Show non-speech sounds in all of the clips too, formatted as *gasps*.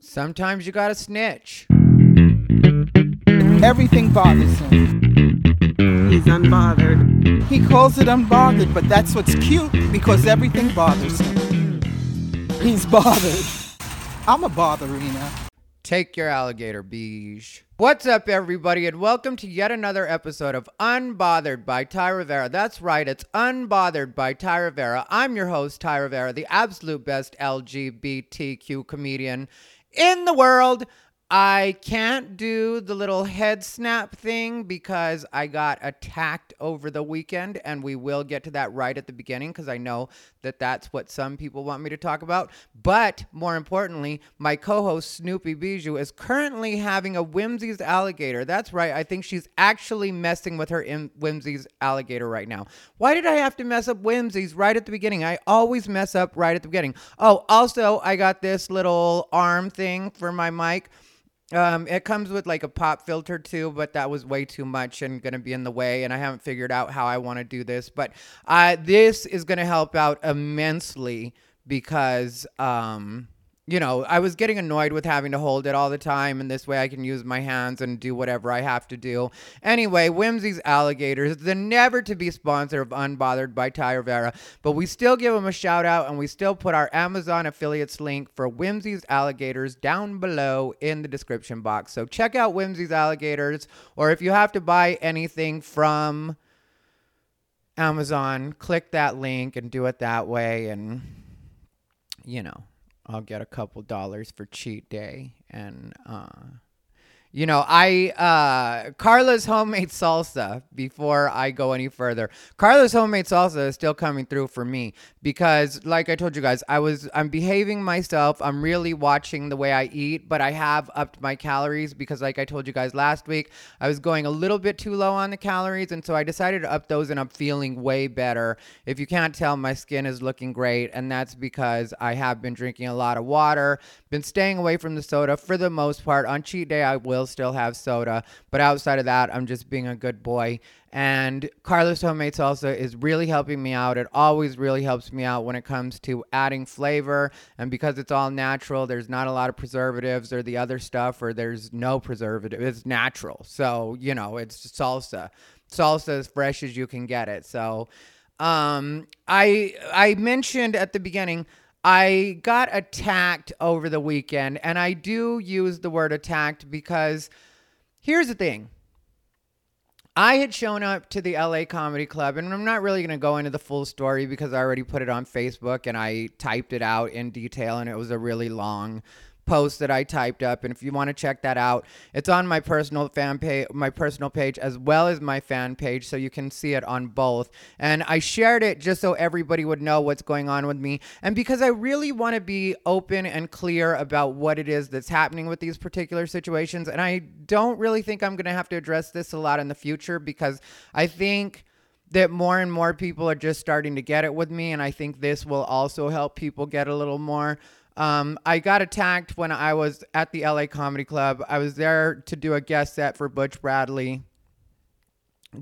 Sometimes you gotta snitch. Everything bothers him. He's unbothered. He calls it unbothered, but that's what's cute because everything bothers him. He's bothered. I'm a botherina. Take your alligator beige. What's up, everybody, and welcome to yet another episode of Unbothered by Ty Rivera. That's right, it's Unbothered by Ty Rivera. I'm your host, Ty Rivera, the absolute best LGBTQ comedian in the world. I can't do the little head snap thing because I got attacked over the weekend, and we will get to that right at the beginning because I know that that's what some people want me to talk about. But more importantly, my co host Snoopy Bijou is currently having a Whimsy's alligator. That's right, I think she's actually messing with her in- Whimsy's alligator right now. Why did I have to mess up Whimsy's right at the beginning? I always mess up right at the beginning. Oh, also, I got this little arm thing for my mic. Um, it comes with like a pop filter too, but that was way too much and gonna be in the way, and I haven't figured out how I want to do this. But uh, this is gonna help out immensely because um, you know, I was getting annoyed with having to hold it all the time, and this way I can use my hands and do whatever I have to do. Anyway, Whimsy's Alligators, the never to be sponsor of Unbothered by Ty Rivera, but we still give them a shout out and we still put our Amazon affiliates link for Whimsy's Alligators down below in the description box. So check out Whimsy's Alligators, or if you have to buy anything from Amazon, click that link and do it that way, and you know. I'll get a couple dollars for cheat day and uh you know, I uh Carla's homemade salsa before I go any further. Carla's homemade salsa is still coming through for me because like I told you guys, I was I'm behaving myself. I'm really watching the way I eat, but I have upped my calories because like I told you guys last week, I was going a little bit too low on the calories and so I decided to up those and I'm feeling way better. If you can't tell, my skin is looking great and that's because I have been drinking a lot of water, been staying away from the soda for the most part. On cheat day I will still have soda, but outside of that, I'm just being a good boy. And Carlos Homemade Salsa is really helping me out. It always really helps me out when it comes to adding flavor. And because it's all natural, there's not a lot of preservatives or the other stuff, or there's no preservative. It's natural. So, you know, it's salsa. Salsa as fresh as you can get it. So, um, I I mentioned at the beginning I got attacked over the weekend, and I do use the word attacked because here's the thing. I had shown up to the LA Comedy Club, and I'm not really going to go into the full story because I already put it on Facebook and I typed it out in detail, and it was a really long post that I typed up. And if you want to check that out, it's on my personal fan page, my personal page, as well as my fan page, so you can see it on both. And I shared it just so everybody would know what's going on with me, and because I really want to be open and clear about what it is that's happening with these particular situations. And I don't really think I'm going to have to address this a lot in the future because I think that more and more people are just starting to get it with me and i think this will also help people get a little more um, I got attacked when I was at the LA Comedy Club. I was there to do a guest set for Butch Bradley,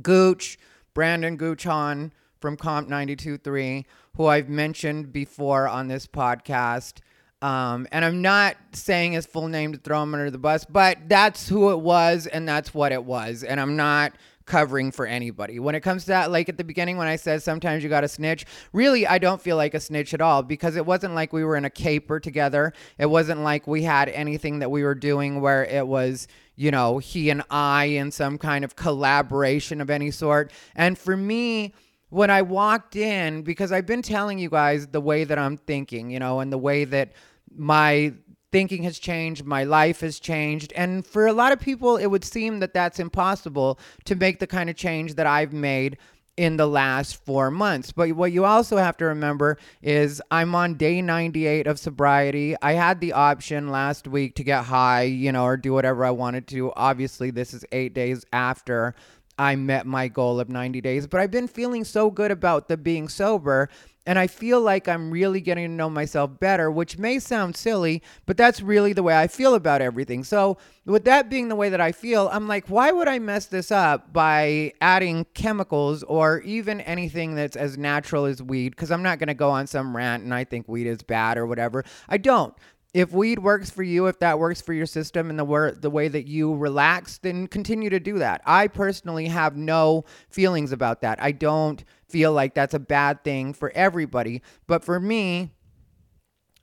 Gooch, Brandon Goochon from KOMP 92.3, who I've mentioned before on this podcast. Um, and I'm not saying his full name to throw him under the bus, but that's who it was, and that's what it was. And I'm not covering for anybody. When it comes to that, like at the beginning when I said sometimes you got to snitch, really I don't feel like a snitch at all because it wasn't like we were in a caper together. It wasn't like we had anything that we were doing where it was, you know, he and I in some kind of collaboration of any sort. And for me, when I walked in, because I've been telling you guys the way that I'm thinking, you know, and the way that my thinking has changed, my life has changed. And for a lot of people, it would seem that that's impossible to make the kind of change that I've made in the last four months. But what you also have to remember is I'm on day 98 of sobriety. I had the option last week to get high, you know, or do whatever I wanted to. Obviously, this is eight days after. I met my goal of 90 days, but I've been feeling so good about the being sober and I feel like I'm really getting to know myself better, which may sound silly, but that's really the way I feel about everything. So, with that being the way that I feel, I'm like, why would I mess this up by adding chemicals or even anything that's as natural as weed? Because I'm not going to go on some rant and I think weed is bad or whatever. I don't if weed works for you, if that works for your system and the wor- the way that you relax, then continue to do that. I personally have no feelings about that. I don't feel like that's a bad thing for everybody, but for me,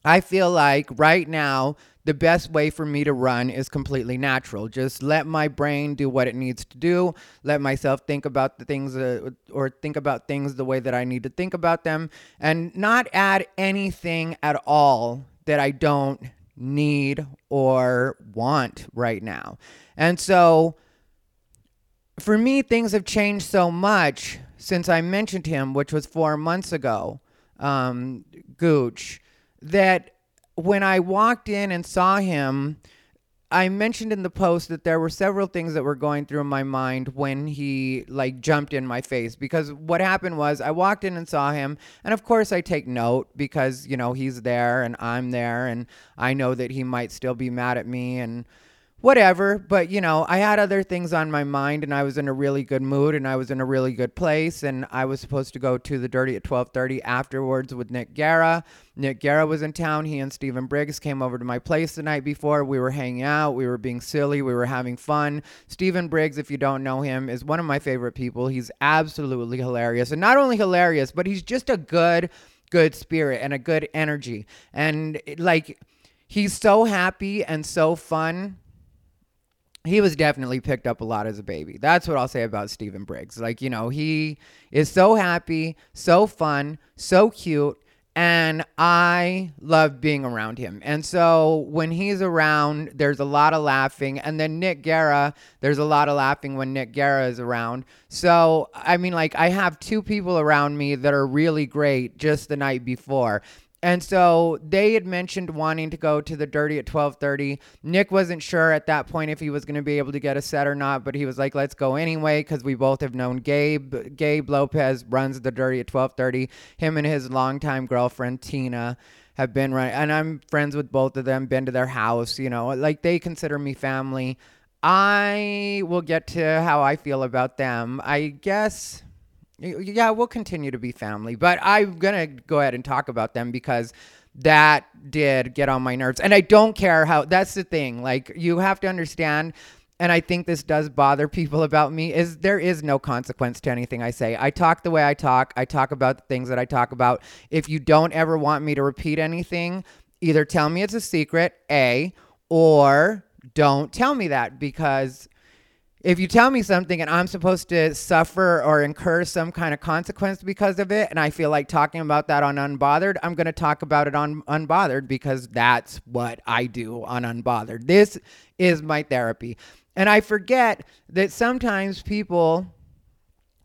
I feel like right now the best way for me to run is completely natural. Just let my brain do what it needs to do. Let myself think about the things uh, or think about things the way that I need to think about them and not add anything at all that I don't need or want right now. And so for me, things have changed so much since I mentioned him, which was four months ago, um, Gooch, that when I walked in and saw him, I mentioned in the post that there were several things that were going through my mind when he like jumped in my face because what happened was I walked in and saw him and of course I take note because you know he's there and I'm there and I know that he might still be mad at me and whatever but you know i had other things on my mind and i was in a really good mood and i was in a really good place and i was supposed to go to the dirty at 12.30 afterwards with nick guerra. Nick guerra was in town. He and stephen briggs came over to my place the night before. We were hanging out. We were being silly. We were having fun. Stephen briggs if you don't know him is one of my favorite people. He's absolutely hilarious. And not only hilarious but he's just a good good spirit and a good energy. And like he's so happy and so fun he was definitely picked up a lot as a baby. That's what I'll say about Stephen Briggs. Like, you know, he is so happy, so fun, so cute, and I love being around him. And so when he's around, there's a lot of laughing. And then Nick Guerra, there's a lot of laughing when Nick Guerra is around. So, I mean, like, I have two people around me that are really great just the night before. And so they had mentioned wanting to go to the Dirty at 12:30. Nick wasn't sure at that point if he was going to be able to get a set or not, but he was like, "Let's go anyway," because we both have known Gabe. Gabe Lopez runs the Dirty at 12:30. Him and his longtime girlfriend Tina have been running, and I'm friends with both of them. Been to their house, you know, like they consider me family. I will get to how I feel about them. I guess yeah, we'll continue to be family, but I'm to go ahead and talk about them because that did get on my nerves. And I don't care how that's the thing. Like you have to understand and I think this does bother *laughs* people about me is there is no consequence to anything I say. I talk the way I talk. I talk about the things that I talk about. If you don't ever want me to repeat anything, either tell me it's a secret, A, or don't tell me that because if you tell me something and I'm supposed to suffer or incur some kind of consequence because of it, and I feel like talking about that on Unbothered, I'm going to talk about it on Unbothered because that's what I do on Unbothered. This is my therapy. And I forget that sometimes people,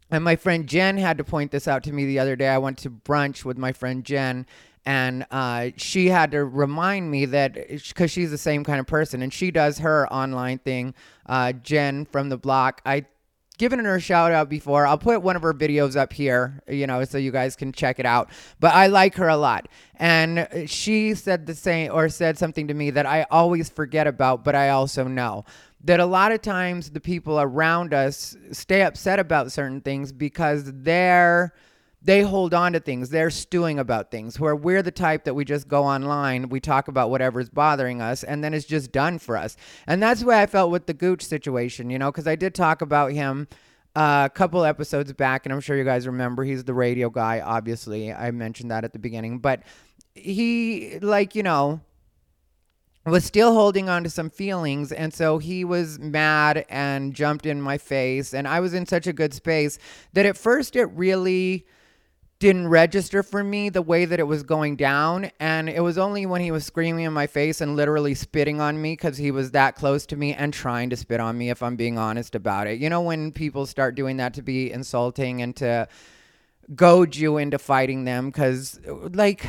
and my friend Jen had to point this out to me the other day. I went to brunch with my friend Jen, and uh, she had to remind me that because she's the same kind of person and she does her online thing uh, jen from the block. I given her a shout out before i'll put one of her videos up here you know so you guys can check it out. But i like her a lot. And she said the same or said something to me that i always forget about but i also know. That a lot of times the people around us stay upset about certain things because they're they hold on to things. They're stewing about things. Where we're the type that we just go online, we talk about whatever's bothering us, and then it's just done for us. And that's the way I felt with the Gooch situation, you know, because I did talk about him uh, a couple episodes back, and I'm sure you guys remember. He's the radio guy, obviously. I mentioned that at the beginning, but he, like, you know, was still holding on to some feelings and so he was mad and jumped in my face and I was in such a good space that at first it really didn't register for me the way that it was going down. And it was only when he was screaming in my face and literally spitting on me because he was that close to me and trying to spit on me, if I'm being honest about it. You know, when people start doing that to be insulting and to goad you into fighting them, because, like,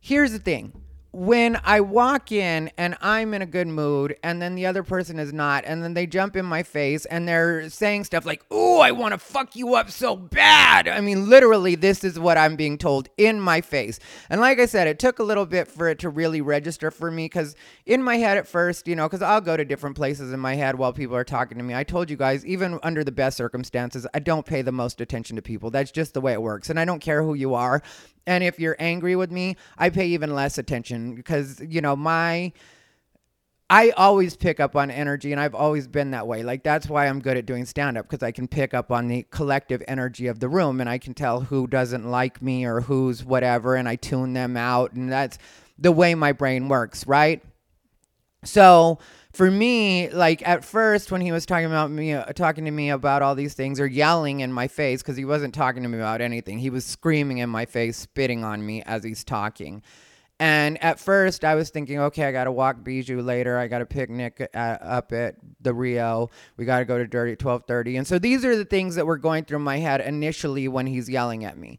here's the thing when I walk in and I'm in a good mood and then the other person is not, and then they jump in my face and they're saying stuff like, Oh, I want to fuck you up so bad. I mean, literally, this is what I'm being told in my face. And like I said, it took a little bit for it to really register for me because in my head at first, you know, because I'll go to different places in my head while people are talking to me. I told you guys, even under the best circumstances, I don't pay the most attention to people. That's just the way it works. And I don't care who you are. And if you're angry with me, I pay even less attention because you know my I always pick up on energy and I've always been that way. Like that's why I'm good at doing stand up because I can pick up on the collective energy of the room and I can tell who doesn't like me or who's whatever and I tune them out and that's the way my brain works, right? So, for me, like at first when he was talking about me uh, talking to me about all these things or yelling in my face cuz he wasn't talking to me about anything. He was screaming in my face, spitting on me as he's talking. And at first, I was thinking, okay, I got to walk Bijou later. I got a picnic at, up at the Rio. We got to go to Dirty at 12:30. And so these are the things that were going through my head initially when he's yelling at me.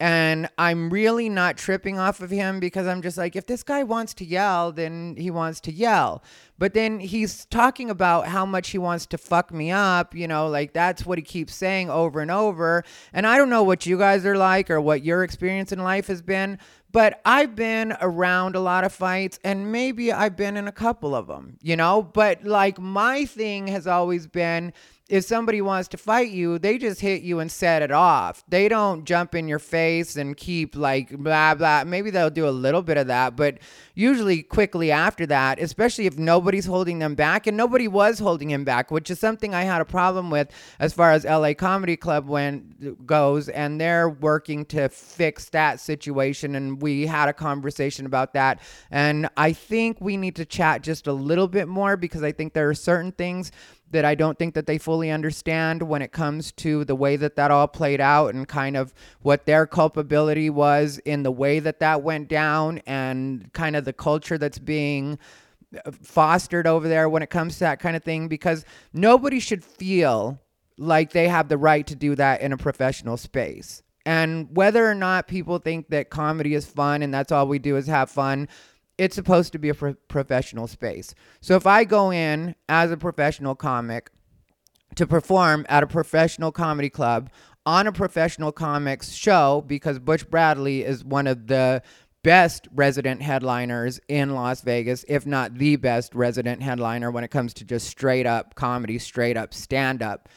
And I'm really not tripping off of him because I'm just like, if this guy wants to yell, then he wants to yell. But then he's talking about how much he wants to fuck me up, you know, like that's what he keeps saying over and over. And I don't know what you guys are like or what your experience in life has been, but I've been around a lot of fights and maybe I've been in a couple of them, you know? But like my thing has always been if somebody wants to fight you, they just hit you and set it off. They don't jump in your face and keep like blah blah. Maybe they'll do a little bit of that, but usually quickly after that, especially if nobody's holding them back and nobody was holding him back, which is something I had a problem with as far as LA Comedy Club went goes and they're working to fix that situation and we had a conversation about that and I think we need to chat just a little bit more because I think there are certain things that I don't think that they fully understand when it comes to the way that that all played out and kind of what their culpability was in the way that that went down and kind of the culture that's being uh, fostered over there when it comes to that kind of thing because nobody should feel like they have the right to do that in a professional space. And whether or not people think that comedy is fun and that's all we do is have fun, it's supposed to be a pro- professional space. So if I go in as a professional comic to perform at a professional comedy club on a professional comics show because Butch Bradley is one of the best resident headliners in Las Vegas, if not the best resident headliner when it comes to just straight up comedy, straight up stand up.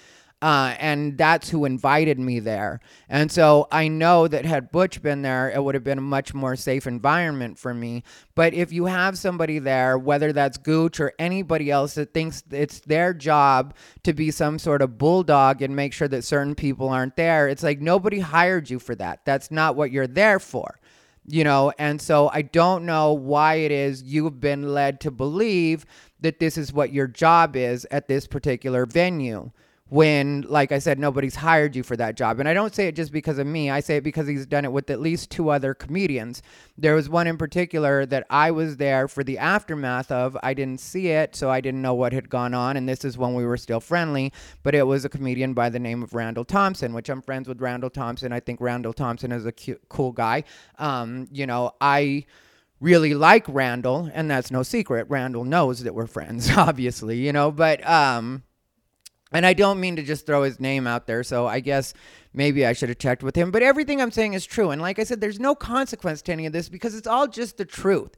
Uh, and that's who invited me there. And so I know that had Butch been there, it would have been a much more safe environment for me. But if you have somebody there, whether that's Gooch or anybody else that thinks it's their job to be some sort of bulldog and make sure that certain people aren't there, it's like nobody hired you for that. That's not what you're there for. You know, and so I don't know why it is you've been led to believe that this is what your job is at this particular venue when, like I said, nobody's hired you for that job. And I don't say it just because of me. I say it because he's done it with at least two other comedians. There was one in particular that I was there for the aftermath of. I didn't see it, so I didn't know what had gone on. And this is when we were still friendly. But it was a comedian by the name of Randall Thompson, which I'm friends with Randall Thompson. I think Randall Thompson is a cute, cool guy. Um, you know, I really like Randall, and that's no secret. Randall knows that we're friends, *laughs* obviously, you know, but um and I don't mean to just throw his name out there, so I guess maybe I should have checked with him. But everything I'm saying is true. And like I said, there's no consequence to any of this because it's all just the truth,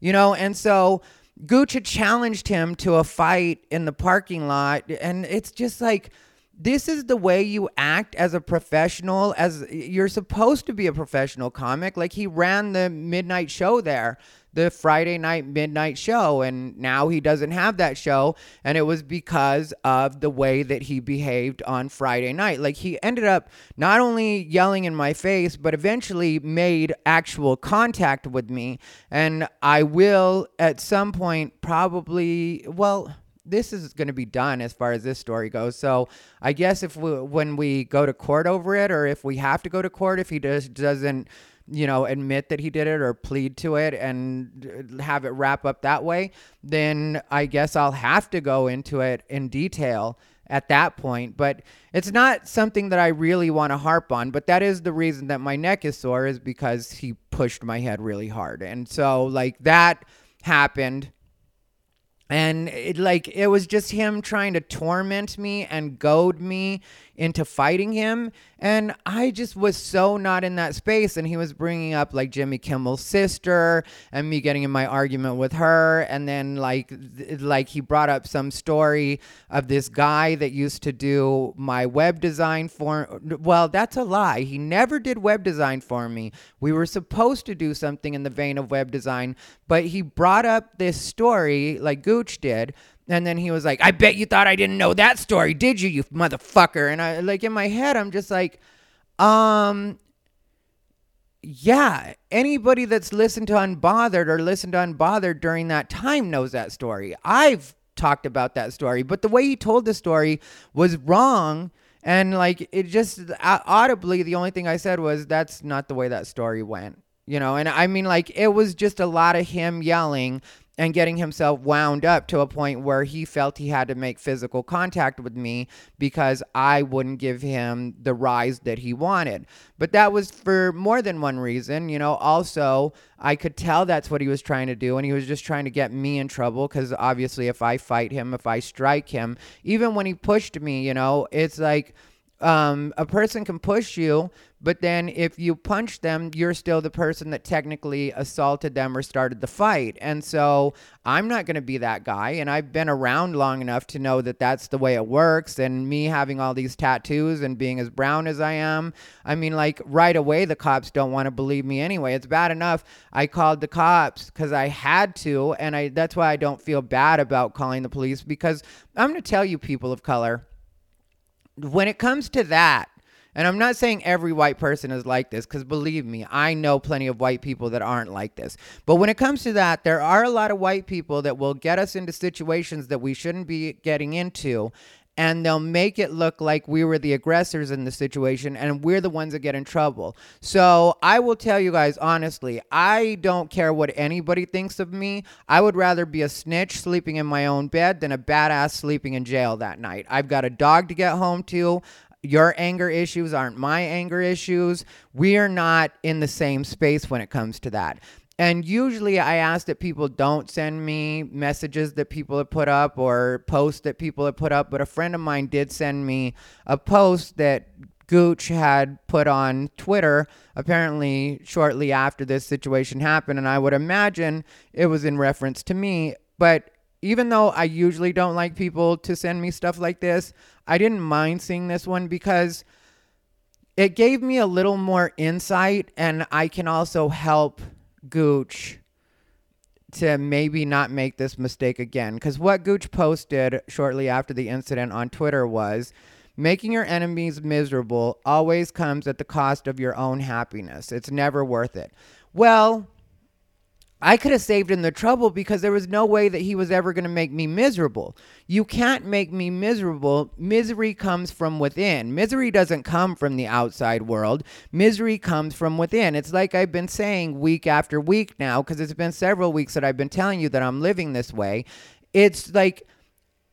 you know? And so had challenged him to a fight in the parking lot. And it's just like, this is the way you act as a professional as you're supposed to be a professional comic like he ran the midnight show there the Friday night midnight show and now he doesn't have that show. And it was because of the way that he behaved on Friday night. Like he ended up not only yelling in my face but eventually made actual contact with me. And I will at some point probably well this is going to be done as far as this story goes. So I guess if we, when we go to court over it, or if we have to go to court, if he just doesn't you know, admit that he did it or plead to it and uh, have it wrap up that way, then I guess I'll have to go into it in detail at that point. But it's not something that I really want to harp on. But that is the reason that my neck is sore, is because he pushed my head really hard. And so, like, that happened and it like it was just him trying to torment me and goad me into fighting him. And I just was so not in that space. And he was bringing up like Jimmy Kimmel's sister and me getting in my argument with her. And then like, th- like he brought up some story of this guy that used to do my web design for. Well, that's a lie. He never did web design for me. We were supposed to do something in the vein of web design, but he brought up this story like Gooch did and then he was like, I bet you thought I didn't know that story, did you, you motherfucker? And I like in my head, I'm just like, um, yeah, anybody that's listened to Unbothered or listened to Unbothered during that time knows that story. I've talked about that story, but the way he told the story was wrong. And like it just audibly, the only thing I said was, that's not the way that story went. You know, and I mean, like, it was just a lot of him yelling and getting himself wound up to a point where he felt he had to make physical contact with me because I wouldn't give him the rise that he wanted. But that was for more than one reason. You know, also, I could tell that's what he was trying to do, and he was just trying to get me in trouble because obviously, if I fight him, if I strike him, even when he pushed me, you know, it's like, um, a person can push you, but then if you punch them, you're still the person that technically assaulted them or started the fight. And so I'm not going to be that guy. And I've been around long enough to know that that's the way it works. And me having all these tattoos and being as brown as I am, I mean, like right away, the cops don't want to believe me anyway. It's bad enough. I called the cops because I had to. And I, that's why I don't feel bad about calling the police because I'm going to tell you, people of color when it comes to that, and I'm not saying every white person is like this, because believe me, I know plenty of white people that aren't like this. But when it comes to that, there are a lot of white people that will get us into situations that we shouldn't be getting into and they'll make it look like we were the aggressors in the situation and we're the ones that get in trouble. So I will tell you guys honestly, I don't care what anybody thinks of me. I would rather be a snitch sleeping in my own bed than a badass sleeping in jail that night. I've got a dog to get home to. Your anger issues aren't my anger issues. We are not in the same space when it comes to that. And usually I ask that people don't send me messages that people have put up or posts that people have put up. But a friend of mine did send me a post that Gooch had put on Twitter apparently shortly after this situation happened. And I would imagine it was in reference to me. But even though I usually don't like people to send me stuff like this, I didn't mind seeing this one because it gave me a little more insight and I can also help Gooch to maybe not make this mistake again. Because what Gooch posted shortly after the incident on Twitter was making your enemies miserable always comes at the cost of your own happiness. It's never worth it. Well, I could have saved him the trouble because there was no way that he was ever going to make me miserable. You can't make me miserable. Misery comes from within. Misery doesn't come from the outside world. Misery comes from within. It's like I've been saying week after week now because it's been several weeks that I've been telling you that I'm living this way. It's like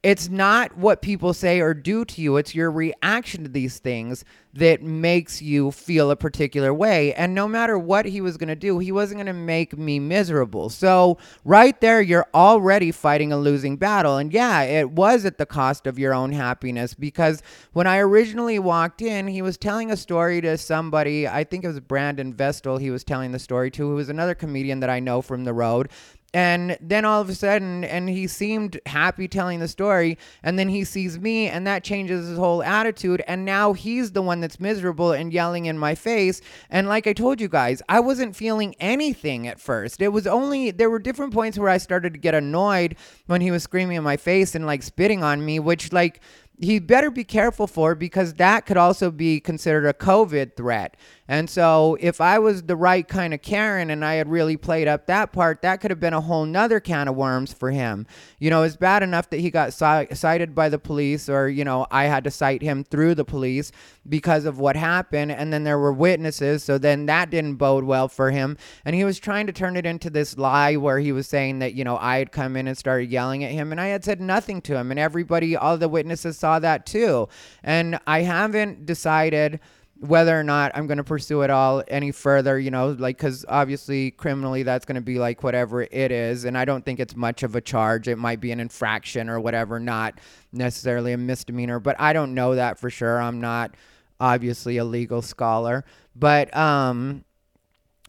it's not what people say or do to you, it's your reaction to these things that makes you feel a particular way. And no matter what he was going to do, he wasn't going to make me miserable. So, right there, you're already fighting a losing battle. And yeah, it was at the cost of your own happiness because when I originally walked in, he was telling a story to somebody, I think it was Brandon Vestal, he was telling the story to, who was another comedian that I know from the road and then all of a sudden and he seemed happy telling the story and then he sees me and that changes his whole attitude and now he's the one that's miserable and yelling in my face and like i told you guys i wasn't feeling anything at first it was only there were different points where i started to get annoyed when he was screaming in my face and like spitting on me which like he better be careful for because that could also be considered a COVID threat. And so, if I was the right kind of Karen and I had really played up that part, that could have been a whole nother can of worms for him. You know, it's bad enough that he got cited by the police, or, you know, I had to cite him through the police because of what happened. And then there were witnesses. So then that didn't bode well for him. And he was trying to turn it into this lie where he was saying that, you know, I had come in and started yelling at him and I had said nothing to him. And everybody, all the witnesses saw that too. And I haven't decided whether or not I'm going to pursue it all any further, you know, like, because obviously criminally that's going to be like whatever it is. And I don't think it's much of a charge. It might be an infraction or whatever, not necessarily a misdemeanor, but I don't know that for sure. I'm not obviously a legal scholar, but um,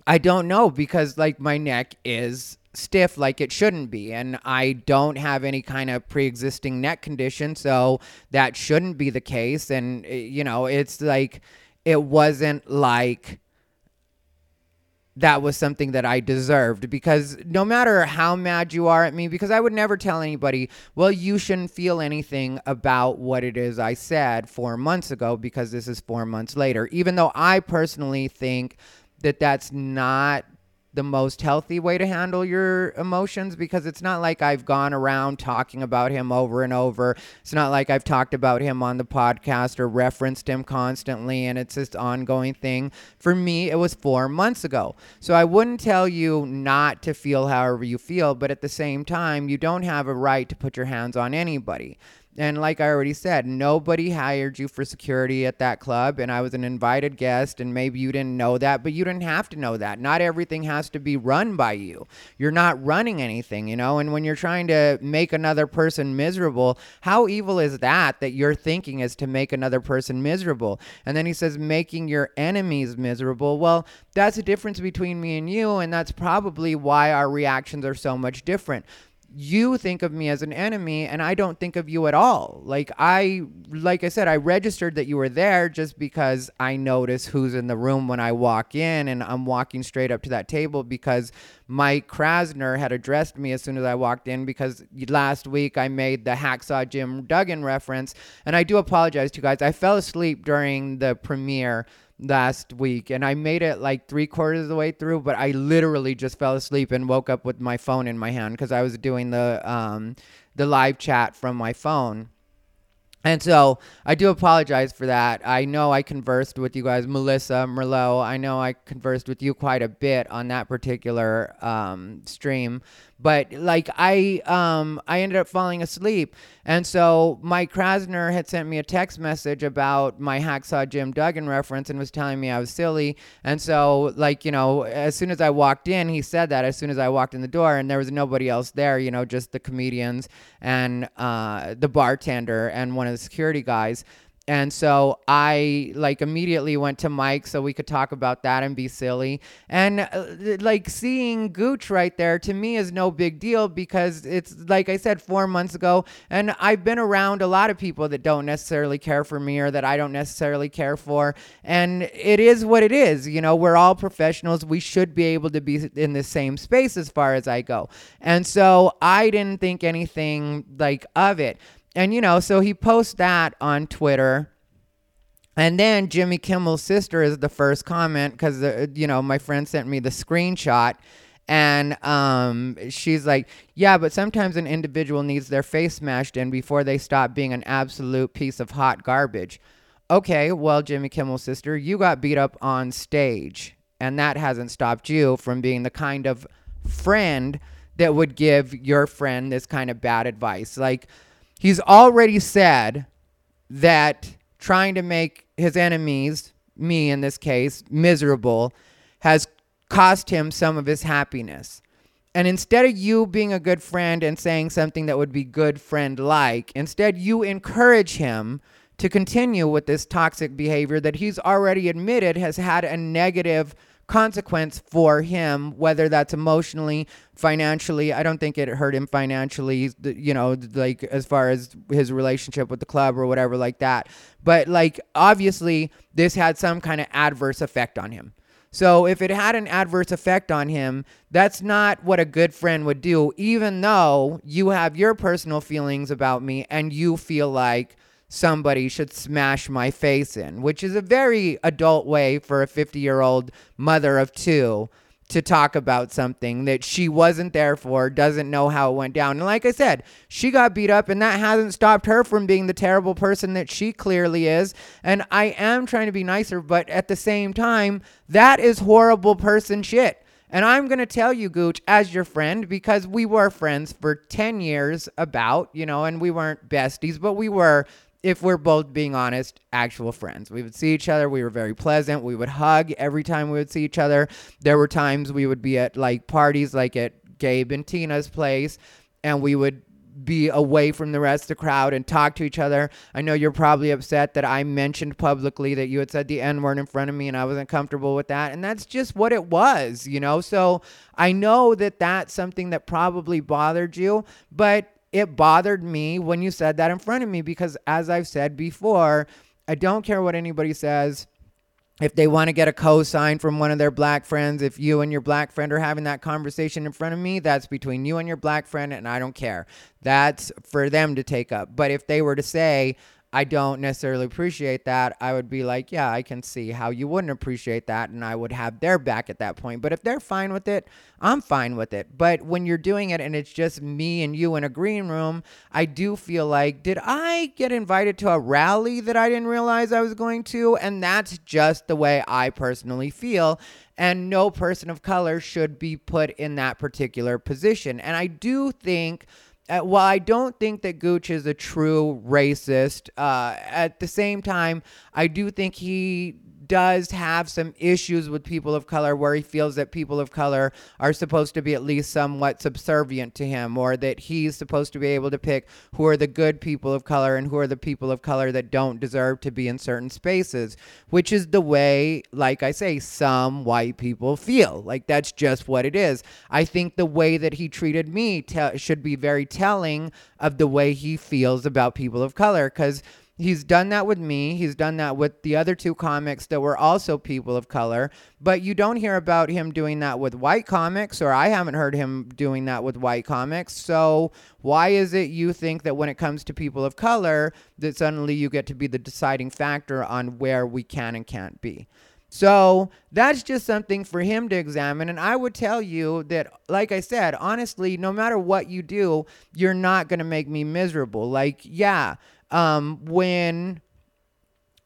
I don't know because like my neck is stiff like it shouldn't be and I don't have any kind of pre-existing neck condition so that shouldn't be the case and eh, you know it's like it wasn't like that was something that I deserved because no matter how mad you are at me, because I would never tell anybody, well, you shouldn't feel anything about what it is I said four months ago because this is four months later. Even though I personally think that that's not the most healthy way to handle your emotions because it's not like I've gone around talking about him over and over. It's not like I've talked about him on the podcast or referenced him constantly and it's this ongoing thing. For me, it was four months ago. So I wouldn't tell you not to feel however you feel, but at the same time, you don't have a right to put your hands on anybody. And like I already said, nobody hired you for security at that club. And I was an invited guest, and maybe you didn't know that, but you didn't have to know that. Not everything has to be run by you. You're not running anything, you know? And when you're trying to make another person miserable, how evil is that that your thinking is to make another person miserable? And then he says, making your enemies miserable. Well, that's the difference between me and you. And that's probably why our reactions are so much different you think of me as an enemy and I don't think of you at all. Like I like I said I registered that you were there just because I notice who's in the room when I walk in and I'm walking straight up to that table because Mike Krasner had addressed me as soon as I walked in because last week I made the Hacksaw Jim Duggan reference and I do apologize to you guys. I fell asleep during the premiere last week and I made it like three quarters of the way through, but I literally just fell asleep and woke up with my phone in my hand because I was doing the um, the live chat from my phone. And so I do apologize for that. I know I conversed with you guys, Melissa, Merlot. I know I conversed with you quite a bit on that particular um, stream but like I um I ended up falling asleep. And so Mike Krasner had sent me a text message about my Hacksaw Jim Duggan reference and was telling me I was silly. And so like, you know, as soon as I walked in, he said that as soon as I walked in the door and there was nobody else there, you know, just the comedians and uh, the bartender and one of the security guys. And so I like immediately went to Mike so we could talk about that and be silly. And uh, like seeing Gooch right there to me is no big deal because it's like I said 4 months ago and I've been around a lot of people that don't necessarily care for me or that I don't necessarily care for and it is what it is. You know, we're all professionals. We should be able to be in the same space as far as I go. And so I didn't think anything like of it. And, you know, so he posts that on Twitter. And then Jimmy Kimmel's sister is the first comment because, uh, you know, my friend sent me the screenshot. And um, she's like, yeah, but sometimes an individual needs their face smashed in before they stop being an absolute piece of hot garbage. Okay, well, Jimmy Kimmel's sister, you got beat up on stage. And that hasn't stopped you from being the kind of friend that would give your friend this kind of bad advice. Like, he's already said that trying to make his enemies, me in this case, miserable, has cost him some of his happiness. And instead of you being a good friend and saying something that would be good friend like, instead you encourage him to continue with this toxic behavior that he's already admitted has had a negative consequence for him, whether that's emotionally, financially. I don't think it hurt him financially, you know, like as far as his relationship with the club or whatever like that. But like obviously, this had some kind of adverse effect on him. So if it had an adverse effect on him, that's not what a good friend would do, even though you have your personal feelings about me and you feel like somebody should smash my face in, which is a very adult way for a 50 year old mother of two to talk about something that she wasn't there for, doesn't know how it went down. And like I said, she got beat up, and that hasn't stopped her from being the terrible person that she clearly is. And I am trying to be nicer, but at the same time, that is horrible person shit. And I'm going to tell you, Gooch, as your friend, because we were friends for 10 years, about, you know, and we weren't besties, but we were if we're both being honest, actual friends. We would see each other. We were very pleasant. We would hug every time we would see each other. There were times we would be at like parties, like at Gabe and Tina's place, and we would be away from the rest of the crowd and talk to each other. I know you're probably upset that I mentioned publicly that you had said the N word in front of me and I wasn't comfortable with that. And that's just what it was, you know? So I know that that's something that probably bothered you, but it bothered me when you said that in front of me because, as I've said before, I don't care what anybody says. If they want to get a cosign from one of their black friends, if you and your black friend are having that conversation in front of me, that's between you and your black friend, and I don't care. That's for them to take up. But if they were to say, I don't necessarily appreciate that, I would be like, yeah, I can see how you wouldn't appreciate that, and I would have their back at that point. But if they're fine with it, I'm fine with it. But when you're doing it and it's just me and you in a green room, I do feel like, did I get invited to a rally that I didn't realize I was going to? And that's just the way I personally feel. And no person of color should be put in that particular position. And I do think uh, while I don't think that Gooch is a true racist, uh, at the same time, I do think he does have some issues with people of color where he feels that people of color are supposed to be at least somewhat subservient to him or that he's supposed to be able to pick who are the good people of color and who are the people of color that don't deserve to be in certain spaces, which is the way, like I say, some white people feel. Like that's just what it is. I think the way that he treated me te- should be very telling of the way he feels about people of color because He's done that with me. He's done that with the other two comics that were also people of color. But you don't hear about him doing that with white comics, or I haven't heard him doing that with white comics. So why is it you think that when it comes to people of color, that suddenly you get to be the deciding factor on where we can and can't be? So that's just something for him to examine. And I would tell you that, like I said, honestly, no matter what you do, you're not going to make me miserable. Like, yeah, um, when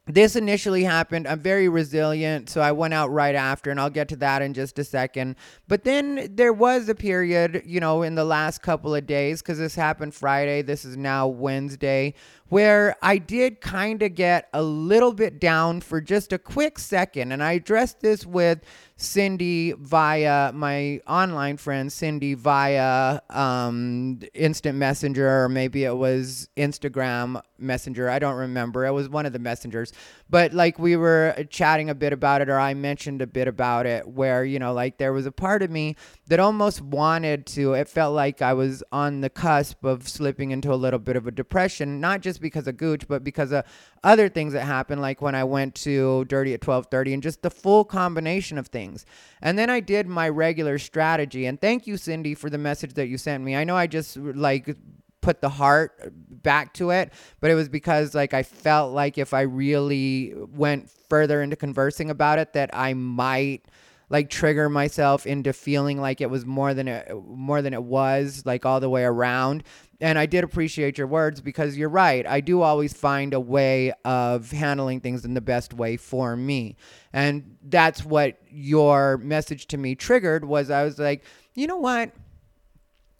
this initially happened, I'm very resilient, so I went out right after, and I'll get to that in just a second. But then there was a period, you know, in the last couple of days, because this happened Friday, this is now Wednesday, where I did kind of get a little bit down for just a quick second. And I addressed this with Cindy via my online friend Cindy via um, Instant Messenger, or maybe it was Instagram Messenger. I don't remember. It was one of the messengers. But like we were chatting a bit about it, or I mentioned a bit about it, where, you know, like there was a part of me that almost wanted to, it felt like I was on the cusp of slipping into a little bit of a depression, not just because of Gooch, but because of other things that happened, like when I went to Dirty at 1230 and just the full combination of things. And then I did my regular strategy. And thank you, Cindy, for the message that you sent me. I know I just like put the heart back to it, but it was because like I felt like if I really went further into conversing about it, that I might like trigger myself into feeling like it was more than it more than it was like all the way around and I did appreciate your words because you're right. I do always find a way of handling things in the best way for me. And that's what your message to me triggered was I was like, "You know what?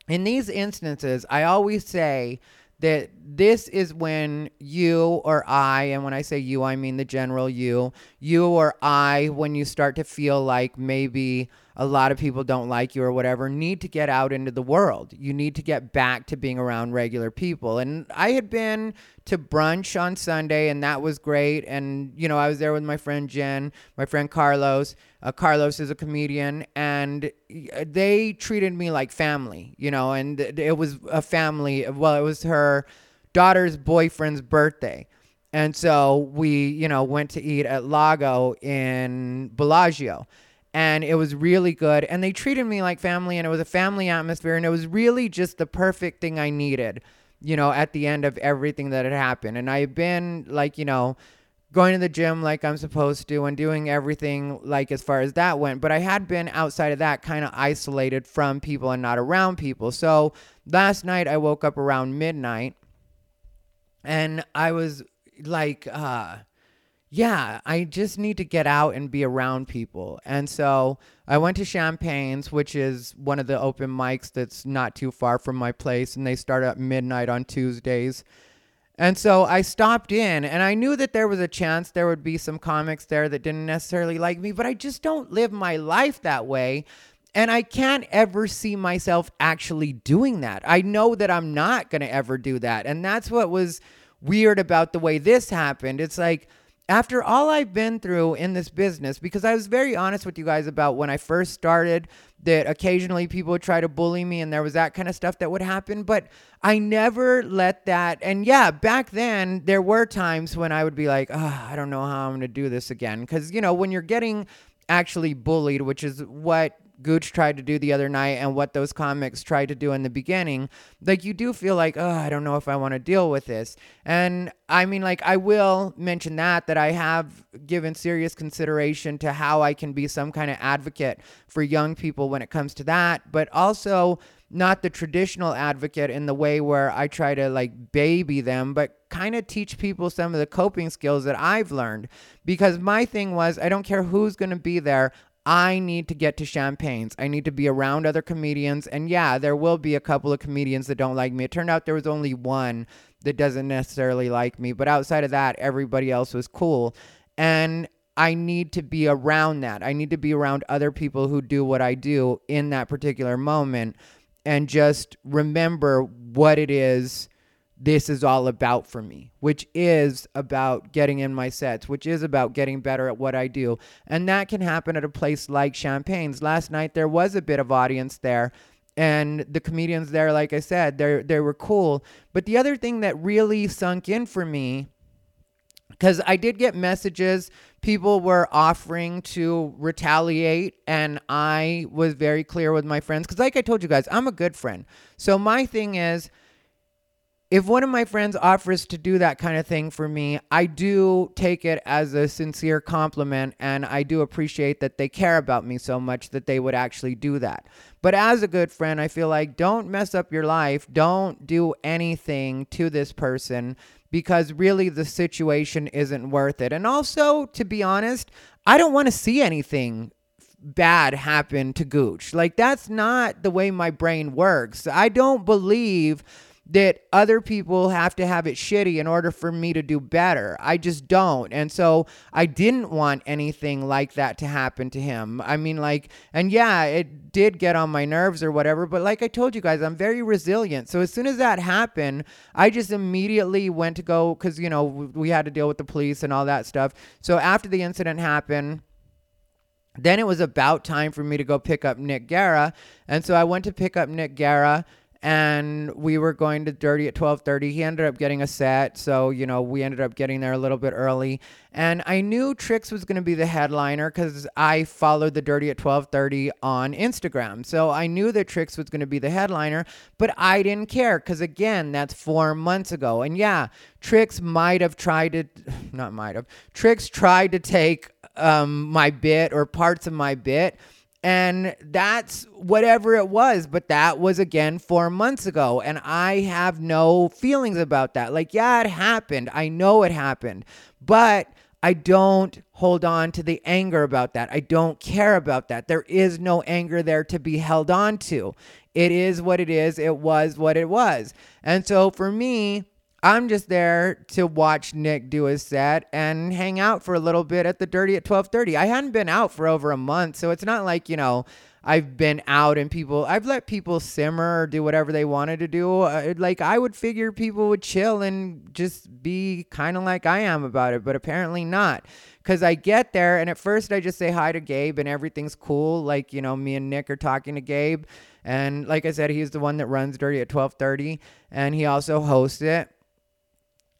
In these instances, I always say that this is when you or I, and when I say you, I mean the general you, you or I, when you start to feel like maybe a lot of people don't like you or whatever, need to get out into the world. You need to get back to being around regular people. And I had been to brunch on Sunday, and that was great. And, you know, I was there with my friend Jen, my friend Carlos. Uh, Carlos is a comedian, and they treated me like family, you know, and it was a family. Well, it was her daughter's boyfriend's birthday. And so we, you know, went to eat at Lago in Bellagio and it was really good and they treated me like family and it was a family atmosphere and it was really just the perfect thing I needed, you know, at the end of everything that had happened. And I've been like, you know, going to the gym like I'm supposed to and doing everything like as far as that went, but I had been outside of that kind of isolated from people and not around people. So last night I woke up around midnight and I was like uh yeah, I just need to get out and be around people. And so I went to Champagne's, which is one of the open mics that's not too far from my place, and they start at midnight on Tuesdays. And so I stopped in and I knew that there was a chance there would be some comics there that didn't necessarily like me, but I just don't live my life that way. And I can't ever see myself actually doing that. I know that I'm not going to ever do that. And that's what was weird about the way this happened. It's like, after all I've been through in this business, because I was very honest with you guys about when I first started, that occasionally people would try to bully me and there was that kind of stuff that would happen. But I never let that. And yeah, back then, there were times when I would be like, oh, I don't know how I'm going to do this again. Because, you know, when you're getting actually bullied, which is what Gooch tried to do the other night and what those comics tried to do in the beginning, like you do feel like, oh, I don't know if I want to deal with this. And I mean, like, I will mention that, that I have given serious consideration to how I can be some kind of advocate for young people when it comes to that, but also not the traditional advocate in the way where I try to like baby them, but kind of teach people some of the coping skills that I've learned. Because my thing was, I don't care who's going to be there. I need to get to Champagne's. I need to be around other comedians. And yeah, there will be a couple of comedians that don't like me. It turned out there was only one that doesn't necessarily like me. But outside of that, everybody else was cool. And I need to be around that. I need to be around other people who do what I do in that particular moment and just remember what it is this is all about for me, which is about getting in my sets, which is about getting better at what I do. And that can happen at a place like Champagne's. Last night there was a bit of audience there and the comedians there like I said, they they were cool. But the other thing that really sunk in for me cuz I did get messages people were offering to retaliate and I was very clear with my friends cuz like I told you guys, I'm a good friend. So my thing is if one of my friends offers to do that kind of thing for me, I do take it as a sincere compliment and I do appreciate that they care about me so much that they would actually do that. But as a good friend, I feel like don't mess up your life. Don't do anything to this person because really the situation isn't worth it. And also, to be honest, I don't want to see anything bad happen to Gooch. Like, that's not the way my brain works. I don't believe that other people have to have it shitty in order for me to do better. I just don't. And so I didn't want anything like that to happen to him. I mean, like, and yeah, it did get on my nerves or whatever, but like I told you guys, I'm very resilient. So as soon as that happened, I just immediately went to go because, you know, we had to deal with the police and all that stuff. So after the incident happened, then it was about time for me to go pick up Nick Guerra. And so I went to pick up Nick Guerra and we were going to Dirty at 12:30. He ended up getting a set, so you know we ended up getting there a little bit early. And I knew Trix was going to be the headliner because I followed the Dirty at 12:30 on Instagram, so I knew that Trix was going to be the headliner. But I didn't care because again, that's four months ago. And yeah, Trix might have tried to, *sighs* not might have, Trix tried to take um, my bit or parts of my bit and that's whatever it was. But that was again four months ago. And I have no feelings about that. Like, yeah, it happened. I know it happened. But I don't hold on to the anger about that. I don't care about that. There is no anger there to be held on to. It is what it is. It was what it was. And so for me, I'm just there to watch Nick do his set and hang out for a little bit at the Dirty at 12:30. I hadn't been out for over a month, so it's not like, you know, I've been out and people I've let people simmer or do whatever they wanted to do. Uh, like I would figure people would chill and just be kind of like I am about it, but apparently not. Cuz I get there and at first I just say hi to Gabe and everything's cool, like, you know, me and Nick are talking to Gabe and like I said, he's the one that runs Dirty at 12:30 and he also hosts it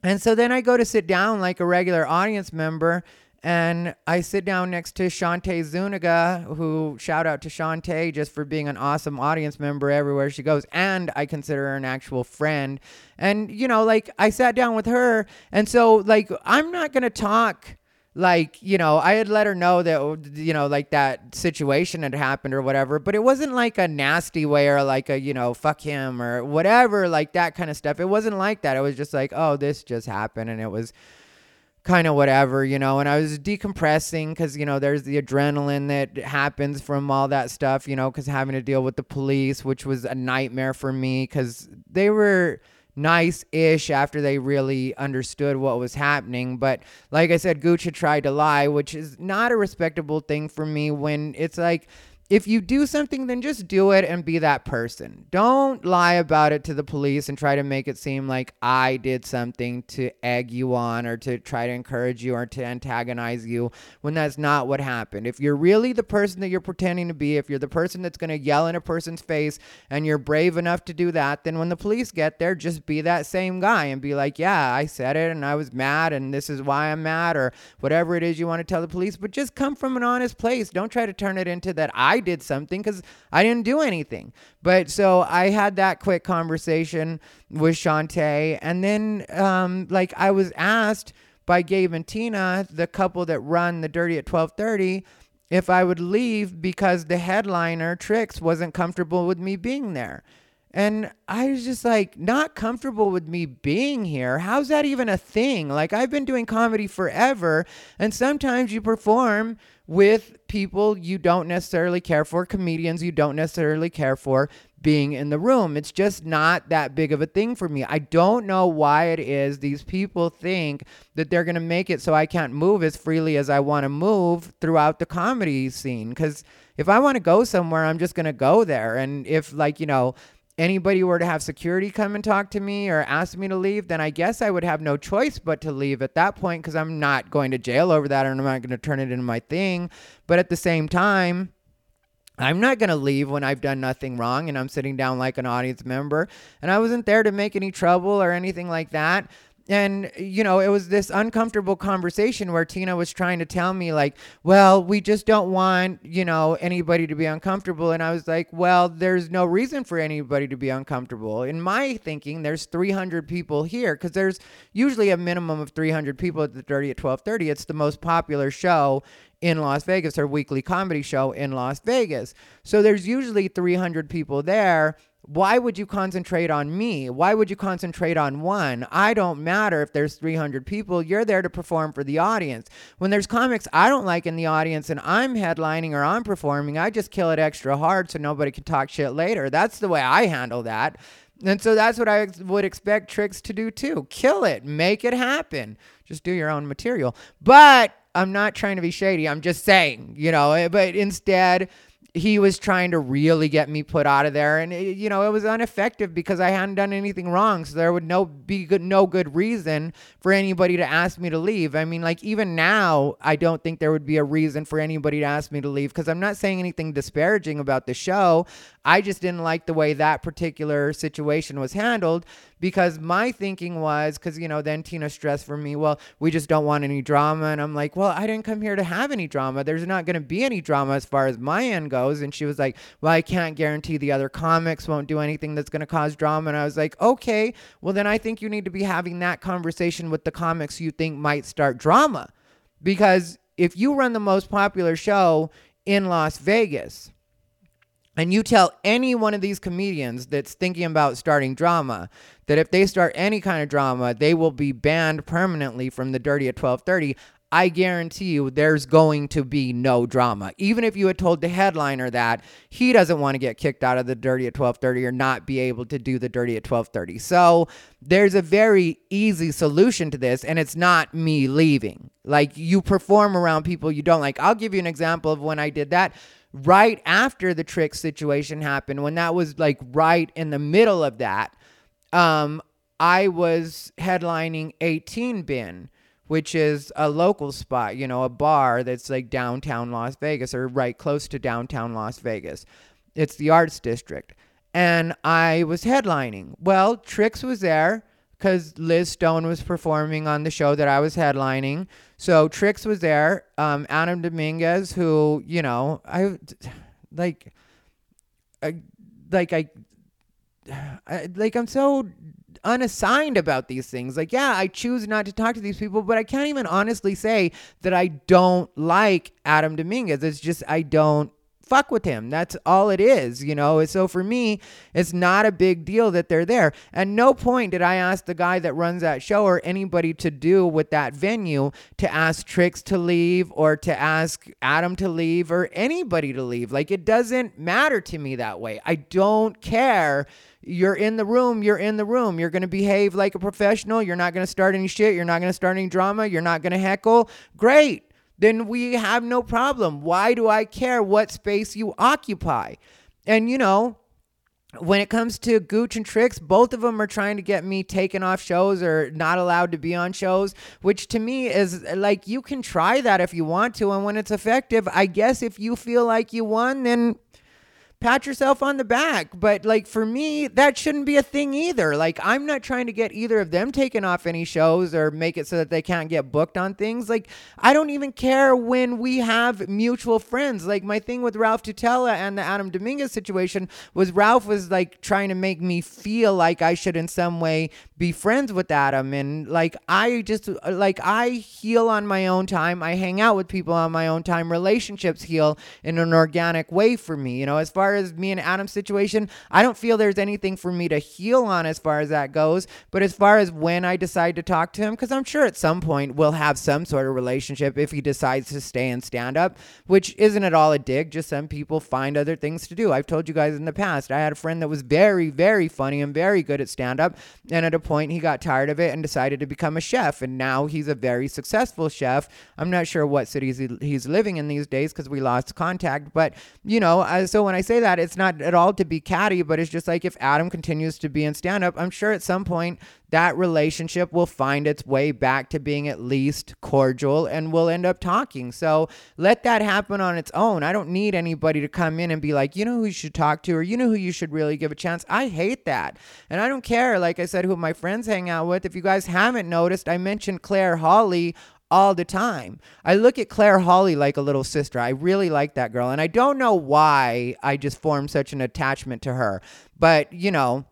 and so then I go to sit down like a regular audience member, and I sit down next to Shantae Zuniga, who shout out to Shantae just for being an awesome audience member everywhere she goes. And I consider her an actual friend. And, you know, like I sat down with her. And so, like, I'm not going to talk like you know i had let her know that oh, you know like that situation had happened or whatever but it wasn't like a nasty way or like a you know fuck him or whatever like that kind of stuff. It wasn't like that. It was just like oh this just happened and it was kind of whatever you know and i was decompressing because you know there's the adrenaline that happens from all that stuff you know because having to deal with the police which was a nightmare for me because they were nice ish after they really understood what was happening. But like I said, Gooch tried to lie, which is not a respectable thing for me when it's like, if you do something, then just do it and be that person. Don't lie about it to the police and try to make it seem like I did something to egg you on or to try to encourage you or to antagonize you when that's not what happened. If you're really the person that you're pretending to be, if you're the person that's going to yell in a person's face and you're brave enough to do that, then when the police get there, just be that same guy and be like, yeah, I said it and I was mad and this is why I'm mad or whatever it is you want to tell the police, but just come from an honest place. Don't try to turn it into that I did something because I didn't do anything. But so I had that quick conversation with Shantae. And then, um, like, I was asked by Gabe and Tina, the couple that run the Dirty at 1230, if I would leave because the headliner, Trix, wasn't comfortable with me being there. And I was just like, not comfortable with me being here. How's that even a thing? Like, I've been doing comedy forever, and sometimes you perform with people you don't necessarily care for, comedians you don't necessarily care for being in the room. It's just not that big of a thing for me. I don't know why it is these people think that they're going to make it so I can't move as freely as I want to move throughout the comedy scene. Because if I want to go somewhere, I'm just going to go there. And if, like, you know, anybody were to have security come and talk to me or ask me to leave, then I guess I would have no choice but to leave at that point because I'm not going to jail over that and I'm not going to turn it into my thing. But at the same time, I'm not going to leave when I've done nothing wrong and I'm sitting down like an audience member. And I wasn't there to make any trouble or anything like that and you know it was this uncomfortable conversation where tina was trying to tell me like well we just don't want you know anybody to be uncomfortable. And i was like well there's no reason for anybody to be uncomfortable. In my thinking there's 300 people here because there's usually a minimum of 300 people at the dirty at 1230 it's the most popular show in Las Vegas, our weekly comedy show in Las Vegas. So there's usually 300 people there why would you concentrate on me? Why would you concentrate on one? I don't matter if there's 300 people. You're there to perform for the audience. When there's comics I don't like in the audience and I'm headlining or I'm performing, I just kill it extra hard so nobody can talk shit later. That's the way I handle that. And so that's what I would expect Tricks to do too. Kill it, make it happen. Just do your own material. But I'm not trying to be shady. I'm just saying, you know, eh, but instead, he was trying to really get me put out of there. And it, you know it was ineffective because i hadn't done anything wrong. So there would no be good no good reason for anybody to ask me to leave. I mean like even now i don't think there would be a reason for anybody to ask me to leave because i'm not saying anything disparaging about the show. I just didn't like the way that particular situation was handled because my thinking was because you know then tina stressed for me well we just don't want any drama and i'm like well i didn't come here to have any drama. There's not going to be any drama as far as my end goes and she was like well i can't guarantee the other comics won't do anything that's going to cause drama and i was like okay well then i think you need to be having that conversation with the comics you think might start drama. Because if you run the most popular show in las vegas and you tell any one of these comedians that's thinking about starting drama that if they start any kind of drama, they will be banned permanently from the Dirty at 1230. I guarantee you there's going to be no drama. Even if you had told the headliner that he doesn't want to get kicked out of the Dirty at 1230 or not be able to do the Dirty at 1230. So there's a very easy solution to this, and it's not me leaving. Like you perform around people you don't like. I'll give you an example of when I did that right after the trick situation happened, when that was like right in the middle of that, um, I was headlining 18 Bin, which is a local spot, you know, a bar that's like downtown Las Vegas or right close to downtown Las Vegas. It's the arts district. And I was headlining. Well, Tricks was there because Liz Stone was performing on the show that I was headlining. So Trix was there. Um, Adam Dominguez, who you know, I like, I, like I, I, like I'm so unassigned about these things. Like, yeah, I choose not to talk to these people, but I can't even honestly say that I don't like Adam Dominguez. It's just I don't fuck with him. That's all it is, you know. So for me, it's not a big deal that they're there. At no point did I ask the guy that runs that show or anybody to do with that venue to ask Tricks to leave or to ask Adam to leave or anybody to leave. Like it doesn't matter to me that way. I don't care you're in the room, you're in the room. You're going to behave like a professional. You're not going to start any shit. You're not going to start any drama. You're not going to heckle. Great. Then we have no problem. Why do I care what space you occupy? And, you know, when it comes to Gooch and Tricks, both of them are trying to get me taken off shows or not allowed to be on shows, which to me is like you can try that if you want to. And when it's effective, I guess if you feel like you won, then pat yourself on the back. But like for me, that shouldn't be a thing either. Like I'm not trying to get either of them taken off any shows or make it so that they can't get booked on things. Like I don't even care when we have mutual friends. Like my thing with Ralph Tutela and the Adam Dominguez situation was Ralph was like trying to make me feel like I should in some way be friends with Adam and like I just like I heal on my own time. I hang out with people on my own time. Relationships heal in an organic way for me. You know, as far as me and Adam's situation, I don't feel there's anything for me to heal on as far as that goes. But as far as when I decide to talk to him, because I'm sure at some point we'll have some sort of relationship if he decides to stay in stand up, which isn't at all a dig. Just some people find other things to do. I've told you guys in the past, I had a friend that was very, very funny and very good at stand up. And at a point, he got tired of it and decided to become a chef. And now he's a very successful chef. I'm not sure what cities he's living in these days because we lost contact. But, you know, so when I say that, it's not at all to be catty, but it's just like if Adam continues to be in stand up, I'm sure at some point that relationship will find its way back to being at least cordial and we'll end up talking. So let that happen on its own. I don't need anybody to come in and be like, you know who you should talk to or you know who you should really give a chance. I hate that. And I don't care, like I said, who my friends hang out with. If you guys haven't noticed, I mentioned Claire Hawley all the time. I look at Claire Hawley like a little sister. I really like that girl. And I don't know why I just formed such an attachment to her. But, you know,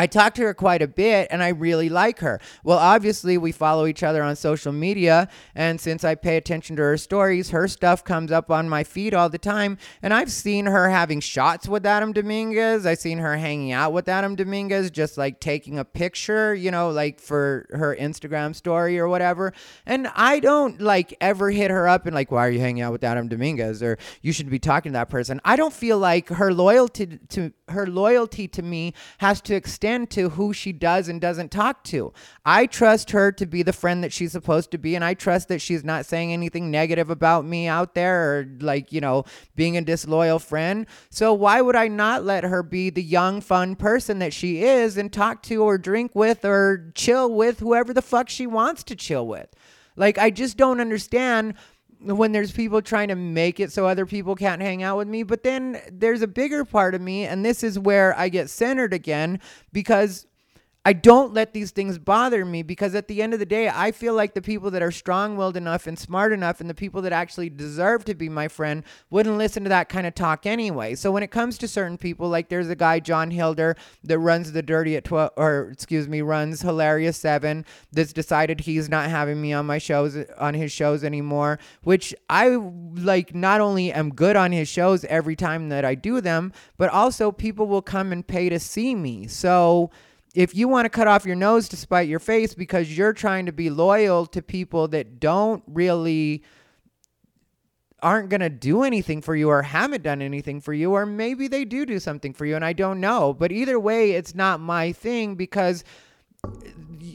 I talk to her quite a bit and I really like her. Well, obviously, we follow each other on social media. And since I pay attention to her stories, her stuff comes up on my feed all the time. And I've seen her having shots with Adam Dominguez. I've seen her hanging out with Adam Dominguez, just like taking a picture, you know, like for her Instagram story or whatever. And I don't like ever hit her up and like, why are you hanging out with Adam Dominguez? Or you should be talking to that person. I don't feel like her loyalty to her loyalty to me has to extend to who she does and doesn't talk to. I trust her to be the friend that she's supposed to be, and I trust that she's not saying anything negative about me out there or like, you know, being a disloyal friend. So why would I not let her be the young, fun person that she is and talk to or drink with or chill with whoever the fuck she wants to chill with? Like, I just don't understand when there's people trying to make it so other people can't hang out with me. But then there's a bigger part of me, and this is where I get centered again because I don't let these things bother me because at the end of the day, I feel like the people that are strong willed enough and smart enough and the people that actually deserve to be my friend wouldn't listen to that kind of talk anyway. So when it comes to certain people, like there's a guy, John Hilder, that runs the Dirty at 12, or excuse me, runs Hilarious 7, that's decided he's not having me on my shows, on his shows anymore, which I like not only am good on his shows every time that I do them, but also people will come and pay to see me. So, if you want to cut off your nose to spite your face because you're trying to be loyal to people that don't really aren't going to do anything for you or haven't done anything for you or maybe they do do something for you and I don't know. But either way it's not my thing because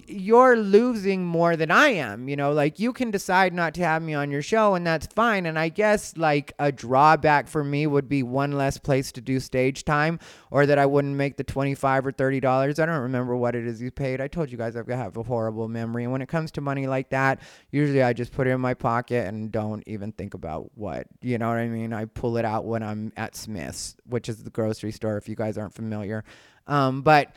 you're losing more than I am. You know, like you can decide not to have me on your show, and that's fine. And I guess like a drawback for me would be one less place to do stage time, or that I wouldn't make the twenty-five or thirty dollars. I don't remember what it is you paid. I told you guys I've have a horrible memory, and when it comes to money like that, usually I just put it in my pocket and don't even think about what. You know what I mean? I pull it out when I'm at Smith's, which is the grocery store. If you guys aren't familiar, um, but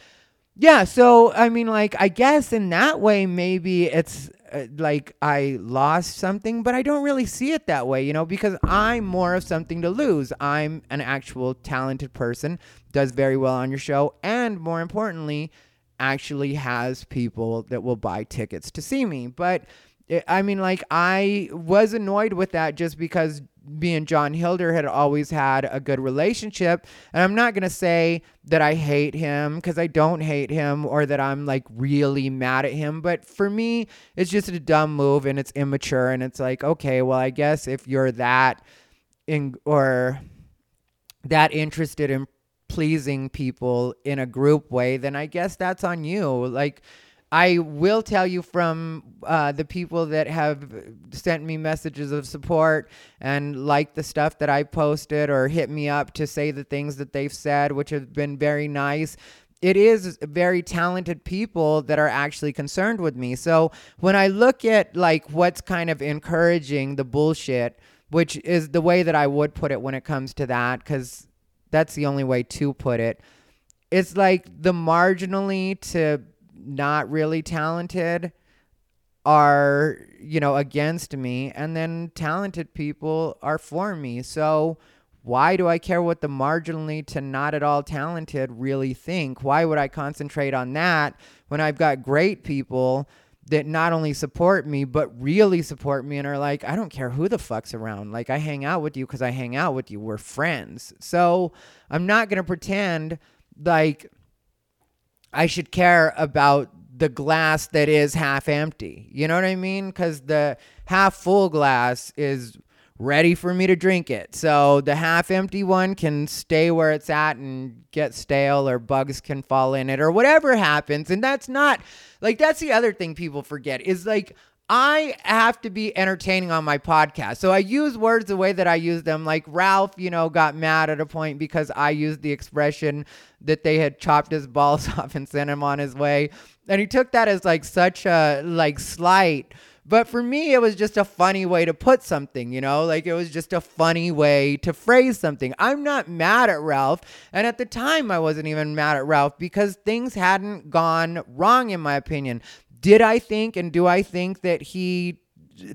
yeah, so I mean, like, I guess in that way, maybe it's uh, like I lost something, but I don't really see it that way, you know, because I'm more of something to lose. I'm an actual talented person, does very well on your show, and more importantly, actually has people that will buy tickets to see me. But Eh, I mean, like, I was annoyed with that just because me and John Hilder had always had a good relationship. And I'm not going to say that I hate him because I don't hate him or that I'm like really mad at him. But for me, it's just a dumb move and it's immature. And it's like, okay, well, I guess if you're that in or that interested in pleasing people in a group way, then I guess that's on you. Like, I will tell you from uh, the people that have sent me messages of support and like the stuff that I posted or hit me up to say the things that they've said, which have been very nice. It is very talented people that are actually concerned with me. So when I look at like what's kind of encouraging the bullshit, which is the way that I would put it when it comes to that, because that's the only way to put it. It's like the marginally to not really talented are you know against me and then talented people are for me. So why do i care what the marginally to not at all talented really think? Why would i concentrate on that when i've got great people that not only support me but really support me and are like i don't care who the fuck's around. Like i hang out with you because i hang out with you. We're friends. So i'm not going to pretend like I should care about the glass that is half empty. You know what I mean? Because the half full glass is ready for me to drink it. So the half empty one can stay where it's at and get stale or bugs can fall in it or whatever happens. And that's not like that's the other thing people forget is like I have to be entertaining on my podcast. So I use words the way that I use them. Like Ralph, you know, got mad at a point because I used the expression that they had chopped his balls *laughs* off and sent him on his way. And he took that as like such a like slight. But for me, it was just a funny way to put something, you know, like it was just a funny way to phrase something. I'm not mad at Ralph. And at the time, I wasn't even mad at Ralph because things hadn't gone wrong, in my opinion. Did I think and do I think that he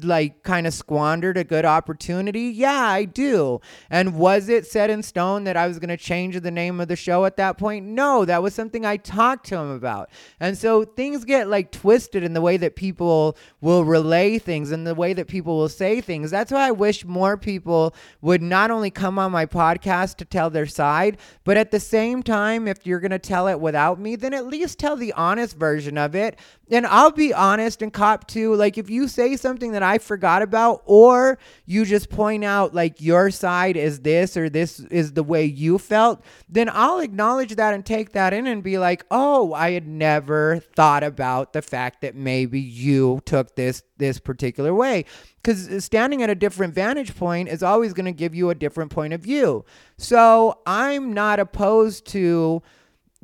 like kind of squandered a good opportunity? Yeah, I do. And was it set in stone that I was going to change the name of the show at that point? No, that was something I talked to him about. And so things get like twisted in the way that people will relay things and the way that people will say things. That's why I wish more people would not only come on my podcast to tell their side, but at the same time, if you're going to tell it without me, then at least tell the honest version of it. And I'll be honest and cop to like if you say something that I forgot about, or you just point out like your side is this or this is the way you felt, then I'll acknowledge that and take that in and be like, oh, I had never thought about the fact that maybe you took this this particular way. Because standing at a different vantage point is always going to give you a different point of view. So I'm not opposed to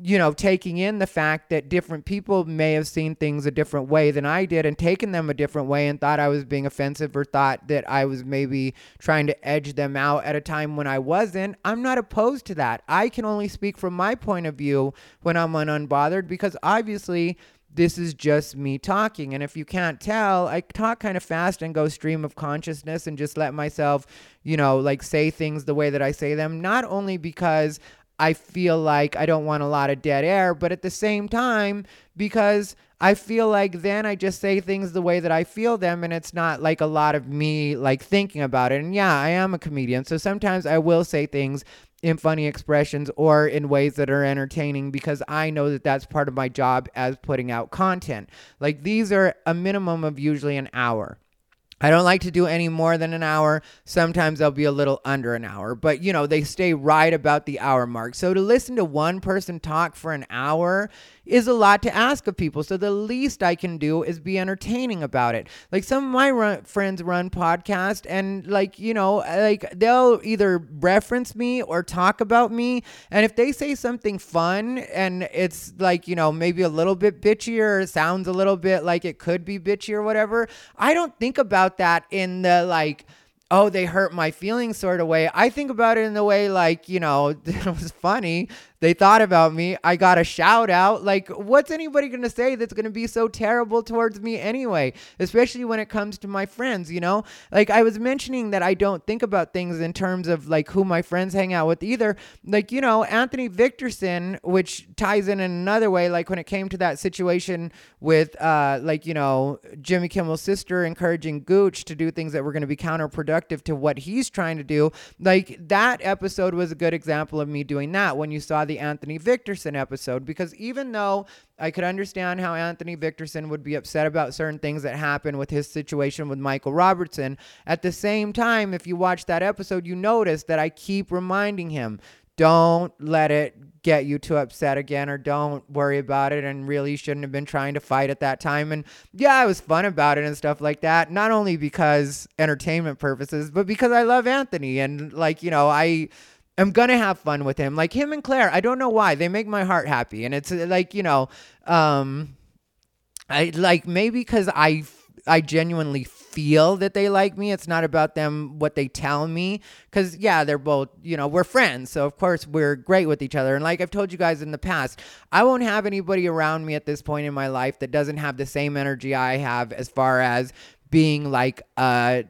you know, taking in the fact that different people may have seen things a different way than I did and taken them a different way and thought I was being offensive or thought that I was maybe trying to edge them out at a time when I wasn't, I'm not opposed to that. I can only speak from my point of view when I'm Unbothered because obviously this is just me talking. And if you can't tell, I talk kind of fast and go stream of consciousness and just let myself, you know, like say things the way that I say them, not only because I feel like I don't want a lot of dead air, but at the same time, because I feel like then I just say things the way that I feel them, and it's not like a lot of me like thinking about it. And yeah, I am a comedian, so sometimes I will say things in funny expressions or in ways that are entertaining because I know that that's part of my job as putting out content. Like these are a minimum of usually an hour. I don't like to do any more than an hour. Sometimes I'll be a little under an hour, but you know, they stay right about the hour mark. So to listen to one person talk for an hour is a lot to ask of people. So the least I can do is be entertaining about it. Like some of my run, friends run podcasts and like, you know, like they'll either reference me or talk about me. And if they say something fun and it's like, you know, maybe a little bit bitchy or sounds a little bit like it could be bitchy or whatever, I don't think about that in the like, oh, they hurt my feelings sort of way. I think about it in the way like, you know, *laughs* it was funny. They thought about me. I got a shout out. Like, what's anybody going to say that's going to be so terrible towards me anyway? Especially when it comes to my friends, you know? Like, I was mentioning that I don't think about things in terms of like who my friends hang out with either. Like, you know, Anthony Victorson, which ties in in another way, like when it came to that situation with, uh, like, you know, Jimmy Kimmel's sister encouraging Gooch to do things that were going to be counterproductive to what he's trying to do. Like, that episode was a good example of me doing that when you saw the Anthony Victorson episode because even though I could understand how Anthony Victorson would be upset about certain things that happened with his situation with Michael Robertson, at the same time, if you watch that episode, you notice that I keep reminding him don't let it get you too upset again or don't worry about it and really shouldn't have been trying to fight at that time. And yeah it was fun about it and stuff like that not only because entertainment purposes but because i love anthony and like you know i am gonna have fun with him like him and claire i don't know why they make my heart happy and it's uh, like you know um i like maybe because i I genuinely feel that they like me. It's not about them what they tell me cuz yeah, they're both, you know, we're friends. So of course we're great with each other. And like I've told you guys in the past, I won't have anybody around me at this point in my life that doesn't have the same energy I have as far as being like a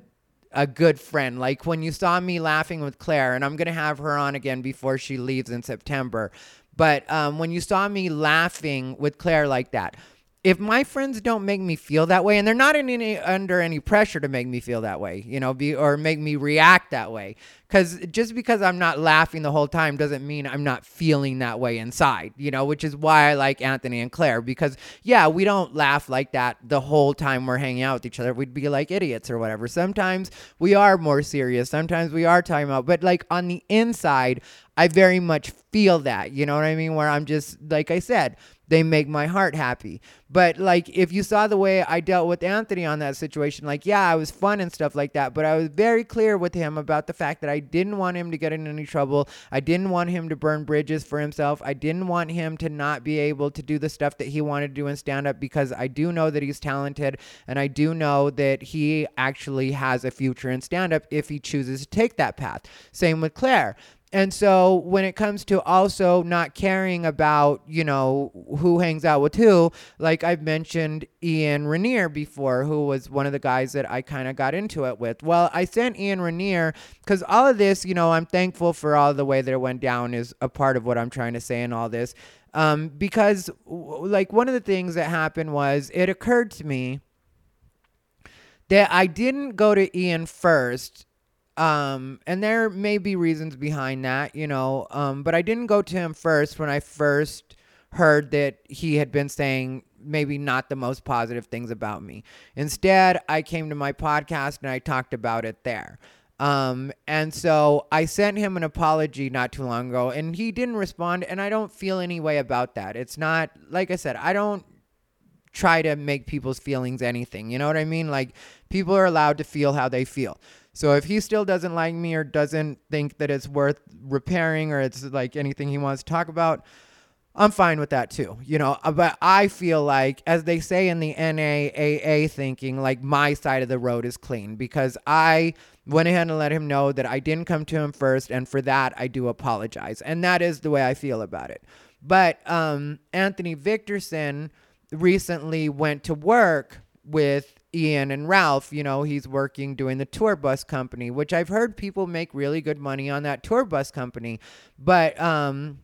a good friend. Like when you saw me laughing with Claire, and I'm gonna have her on again before she leaves in September. But um, when you saw me laughing with Claire like that, if my friends don't make me feel that way and they're not any under any pressure to make me feel that way you know be or make me react that way because just because i'm not laughing the whole time doesn't mean i'm not feeling that way inside you know which is why i like anthony and claire because yeah we don't laugh like that the whole time we're hanging out with each other. We'd be like idiots or whatever. Sometimes we are more serious. Sometimes we are talking about but like on the inside i very much feel that you know what i mean? Where i'm just like i said they make my heart happy. But like if you saw the way I dealt with Anthony on that situation, like yeah, I was fun and stuff like that, but I was very clear with him about the fact that I didn't want him to get in any trouble. I didn't want him to burn bridges for himself. I didn't want him to not be able to do the stuff that he wanted to do in stand up because I do know that he's talented and I do know that he actually has a future in stand up if he chooses to take that path. Same with Claire. And so when it comes to also not caring about, you know, who hangs out with who, like I've mentioned Ian Rainier before, who was one of the guys that I kind of got into it with. Well, I sent Ian Rainier because all of this, you know, I'm thankful for all the way that it went down is a part of what I'm trying to say in all this. Um, because like one of the things that happened was it occurred to me that I didn't go to Ian first um, and there may be reasons behind that, you know. Um, but I didn't go to him first when I first heard that he had been saying maybe not the most positive things about me. Instead, I came to my podcast and I talked about it there. Um, and so I sent him an apology not too long ago, and he didn't respond. And I don't feel any way about that. It's not, like I said, I don't try to make people's feelings anything. You know what I mean? Like, people are allowed to feel how they feel. So if he still doesn't like me or doesn't think that it's worth repairing or it's like anything he wants to talk about, I'm fine with that too. You know, uh, but I feel like, as they say in the NAAA thinking, like my side of the road is clean because I went ahead and let him know that I didn't come to him first. And for that, I do apologize. And that is the way I feel about it. But um, Anthony Victorson recently went to work with Ian and Ralph, you know, he's working doing the tour bus company, which I've heard people make really good money on that tour bus company. But um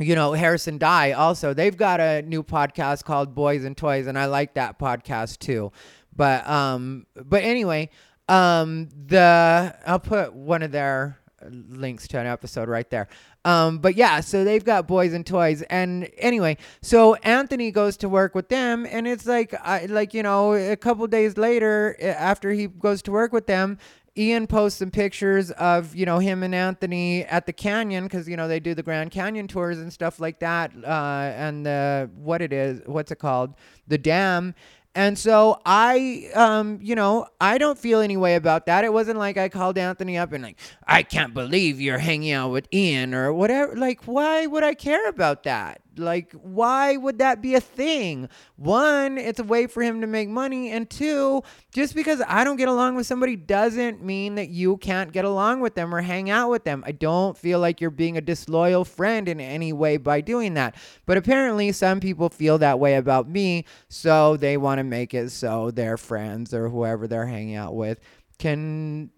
you know, Harrison Die also, they've got a new podcast called Boys and Toys and I like that podcast too. But um but anyway, um the I'll put one of their links to an episode right there. Um, but yeah, so they've got boys and toys, and anyway, so Anthony goes to work with them, and it's like, I like you know, a couple days later, after he goes to work with them, Ian posts some pictures of you know him and Anthony at the canyon because you know they do the Grand Canyon tours and stuff like that, uh, and the what it is, what's it called, the dam, and so I, um, you know, I don't feel any way about that. It wasn't like I called Anthony up and like, I can't believe you're hanging out with Ian or whatever. Like, why would I care about that? Like, why would that be a thing? One, it's a way for him to make money. And two, just because I don't get along with somebody doesn't mean that you can't get along with them or hang out with them. I don't feel like you're being a disloyal friend in any way by doing that. But apparently, some people feel that way about me. So they want to make it so their friends or whoever they're hanging out with can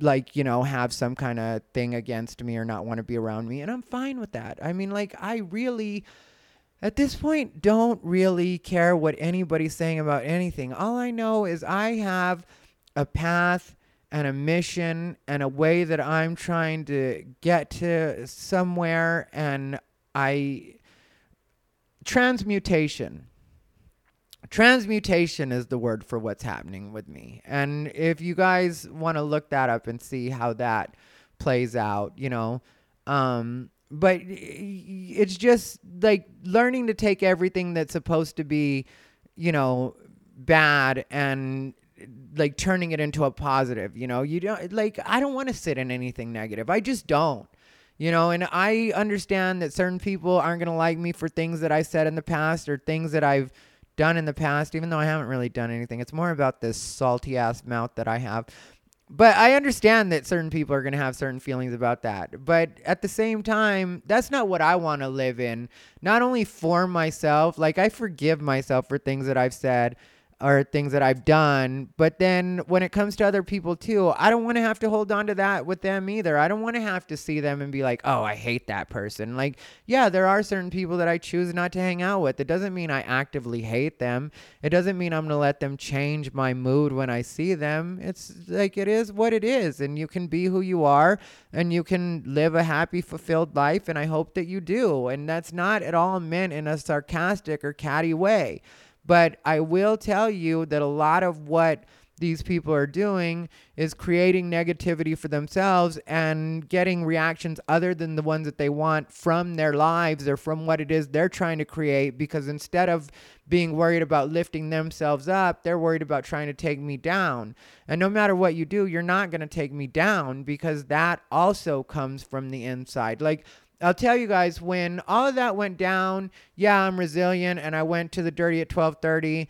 like you know have some kind of thing against me or not want to be around me and i'm fine with that. I mean like i really at this point don't really care what anybody's saying about anything. All i know is i have a path and a mission and a way that i'm trying to get to somewhere and i transmutation transmutation is the word for what's happening with me. And if you guys want to look that up and see how that plays out, you know, Um, but it's just like learning to take everything that's supposed to be, you know, bad and like turning it into a positive. You know, you don't like. I don't want to sit in anything negative. I just don't. You know, and I understand that certain people aren't going to like me for things that I said in the past or things that I've done in the past, even though I haven't really done anything. It's more about this salty ass mouth that I have. But I understand that certain people are going to have certain feelings about that. But at the same time, that's not what I want to live in. Not only for myself, like I forgive myself for things that I've said or things that I've done. But then when it comes to other people too, I don't want to have to hold on to that with them either. I don't want to have to see them and be like, oh, I hate that person. Like, yeah, there are certain people that I choose not to hang out with. It doesn't mean I actively hate them. It doesn't mean I'm going to let them change my mood when I see them. It's like it is what it is. And you can be who you are and you can live a happy, fulfilled life. And I hope that you do. And that's not at all meant in a sarcastic or catty way. But I will tell you that a lot of what these people are doing is creating negativity for themselves and getting reactions other than the ones that they want from their lives or from what it is they're trying to create because instead of being worried about lifting themselves up, they're worried about trying to take me down. And no matter what you do, you're not going to take me down because that also comes from the inside. Like I'll tell you guys when all of that went down, yeah, I'm resilient and I went to the dirty at 12:30.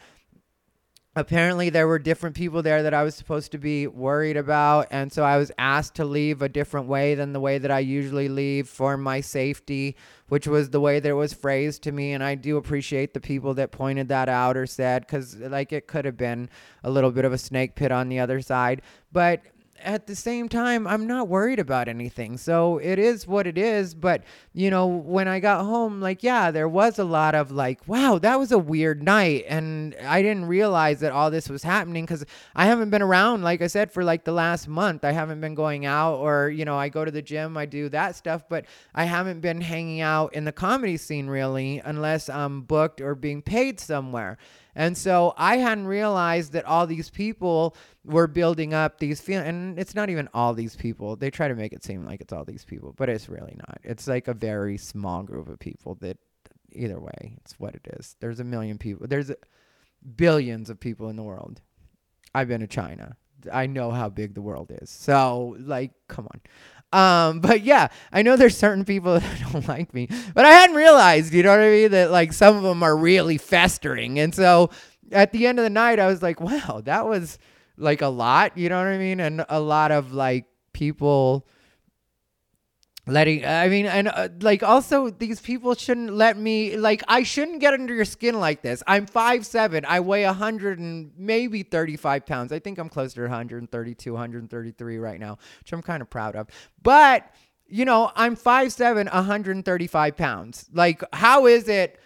Apparently there were different people there that I was supposed to be worried about and so I was asked to leave a different way than the way that I usually leave for my safety, which was the way that it was phrased to me and I do appreciate the people that pointed that out or said cuz like it could have been a little bit of a snake pit on the other side, but at the same time, I'm not worried about anything. So it is what it is. But, you know, when I got home, like, yeah, there was a lot of like, wow, that was a weird night. And I didn't realize that all this was happening because I haven't been around, like I said, for like the last month. I haven't been going out or, you know, I go to the gym, I do that stuff, but I haven't been hanging out in the comedy scene really unless I'm booked or being paid somewhere. And so I hadn't realized that all these people were building up these feelings. And it's not even all these people. They try to make it seem like it's all these people, but it's really not. It's like a very small group of people that, either way, it's what it is. There's a million people. There's billions of people in the world. I've been to China. I know how big the world is. So, like, come on. Um, *laughs* but yeah, I know there's certain people *laughs* that don't like me, but I hadn't realized, you know what I mean, that like some of them are really festering. And so at the end of the night, I was like, wow, that was like a lot, you know what I mean? And a lot of like people letting i mean and uh, like also these people shouldn't let me like i shouldn't get under your skin like this. I'm five seven. I weigh a 100 and maybe 35 pounds. I think i'm closer to 132 133 right now which i'm kind of proud of. But you know i'm five seven 135 pounds. Like how is it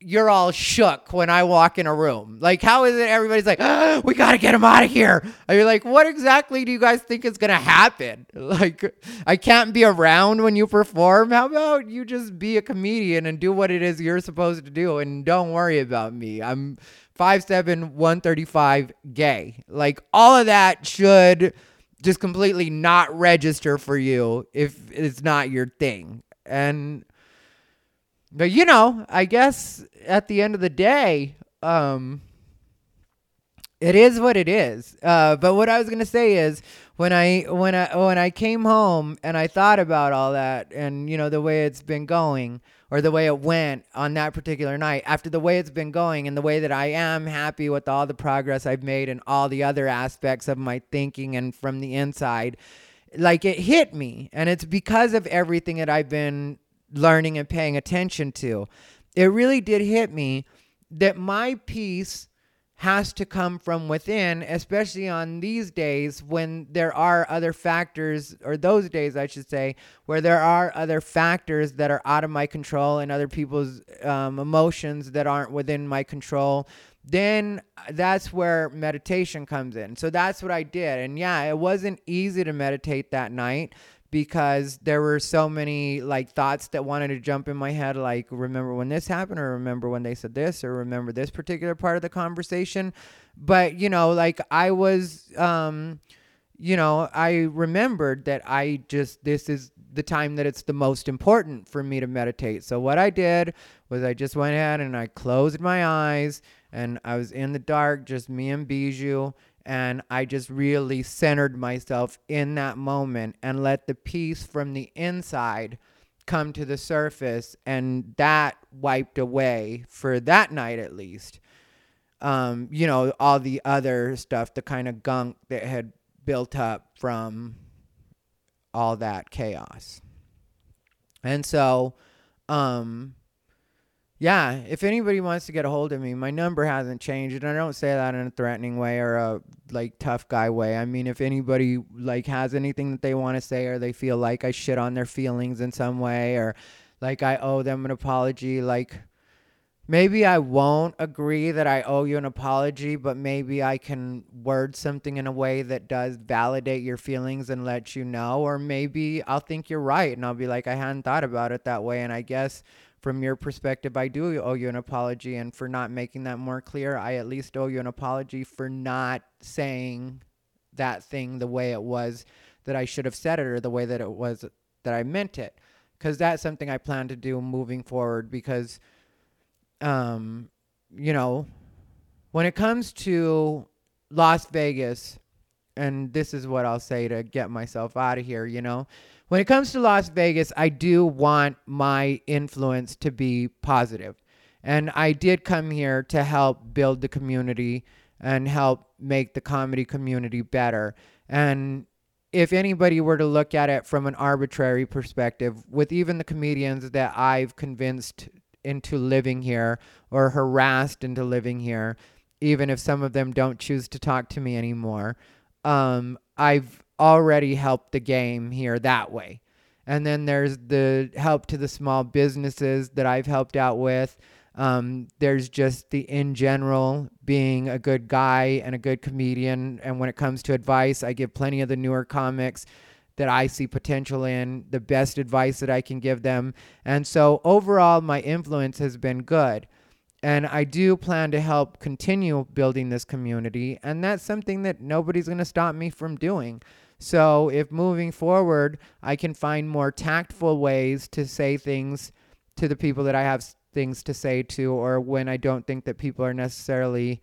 you're all shook when I walk in a room. Like, how is it everybody's like, *gasps* we got to get him out of here? You're like, what exactly do you guys think is going to happen? *laughs* Like, I can't be around when you perform. How about you just be a comedian and do what it is you're supposed to do and don't worry about me? I'm 5'7, 135, gay. Like, all of that should just completely not register for you if it's not your thing. And but you know, I guess at the end of the day, um, it is what it is. Uh, but what I was gonna say is when I when I when I came home and I thought about all that and you know the way it's been going or the way it went on that particular night after the way it's been going and the way that I am happy with all the progress I've made and all the other aspects of my thinking and from the inside like it hit me and it's because of everything that I've been learning and paying attention to. It really did hit me that my peace has to come from within, especially on these days when there are other factors, or those days, I should say, where there are other factors that are out of my control and other people's um, emotions that aren't within my control. Then that's where meditation comes in. So that's what I did. And yeah, it wasn't easy to meditate that night because there were so many like thoughts that wanted to jump in my head like remember when this happened or remember when they said this or remember this particular part of the conversation but you know like i was um you know i remembered that i just this is the time that it's the most important for me to meditate. So what I did was I just went ahead and I closed my eyes and I was in the dark, just me and Bijou, and I just really centered myself in that moment and let the peace from the inside come to the surface. And that wiped away for that night at least um, you know all the other stuff the kind of gunk that had built up from all that chaos. And so um yeah, if anybody wants to get a hold of me, my number hasn't changed, and I don't say that in a threatening way or a like tough guy way. I mean, if anybody like has anything that they want to say or they feel like I shit on their feelings in some way or like I owe them an apology, like maybe I won't agree that I owe you an apology, but maybe I can word something in a way that does validate your feelings and let you know, or maybe I'll think you're right and I'll be like I hadn't thought about it that way, and I guess from your perspective, I do owe you an apology. And for not making that more clear, I at least owe you an apology for not saying that thing the way it was that I should have said it or the way that it was that I meant it. Because that's something I plan to do moving forward. Because, um, you know, when it comes to Las Vegas, and this is what I'll say to get myself out of here, you know when it comes to Las Vegas, I do want my influence to be positive. And I did come here to help build the community and help make the comedy community better. And if anybody were to look at it from an arbitrary perspective, with even the comedians that I've convinced into living here or harassed into living here, even if some of them don't choose to talk to me anymore, um, I've already helped the game here that way. And then there's the help to the small businesses that I've helped out with. Um, there's just the in general being a good guy and a good comedian. And when it comes to advice, I give plenty of the newer comics that I see potential in, the best advice that I can give them. And so overall, my influence has been good. And I do plan to help continue building this community. And that's something that nobody's going to stop me from doing. So if moving forward, I can find more tactful ways to say things to the people that I have things to say to, or when I don't think that people are necessarily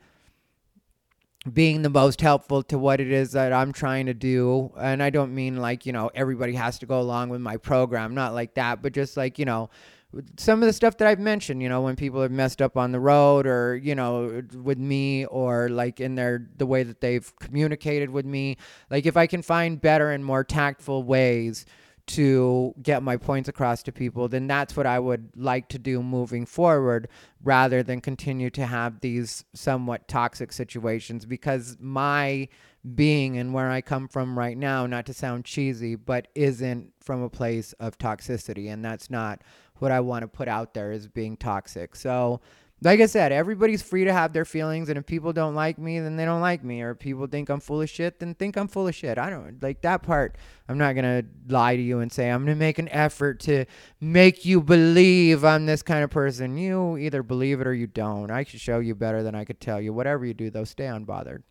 being the most helpful to what it is that I'm trying to do. And I don't mean like, you know, everybody has to go along with my program, not like that, but just like, you know, some of the stuff that I've mentioned, you know, when people have messed up on the road or, you know, with me or like in their the way that they've communicated with me, like if I can find better and more tactful ways to get my points across to people, then that's what I would like to do moving forward rather than continue to have these somewhat toxic situations. Because my being and where I come from right now, not to sound cheesy, but isn't from a place of toxicity and that's not what I want to put out there as being toxic. So, like I said, everybody's free to have their feelings, and if people don't like me, then they don't like me, or people think I'm full of shit, then think I'm full of shit. I don't like that part. I'm not gonna lie to you and say I'm gonna make an effort to make you believe I'm this kind of person. You either believe it or you don't. I could show you better than I could tell you. Whatever you do, though, stay unbothered.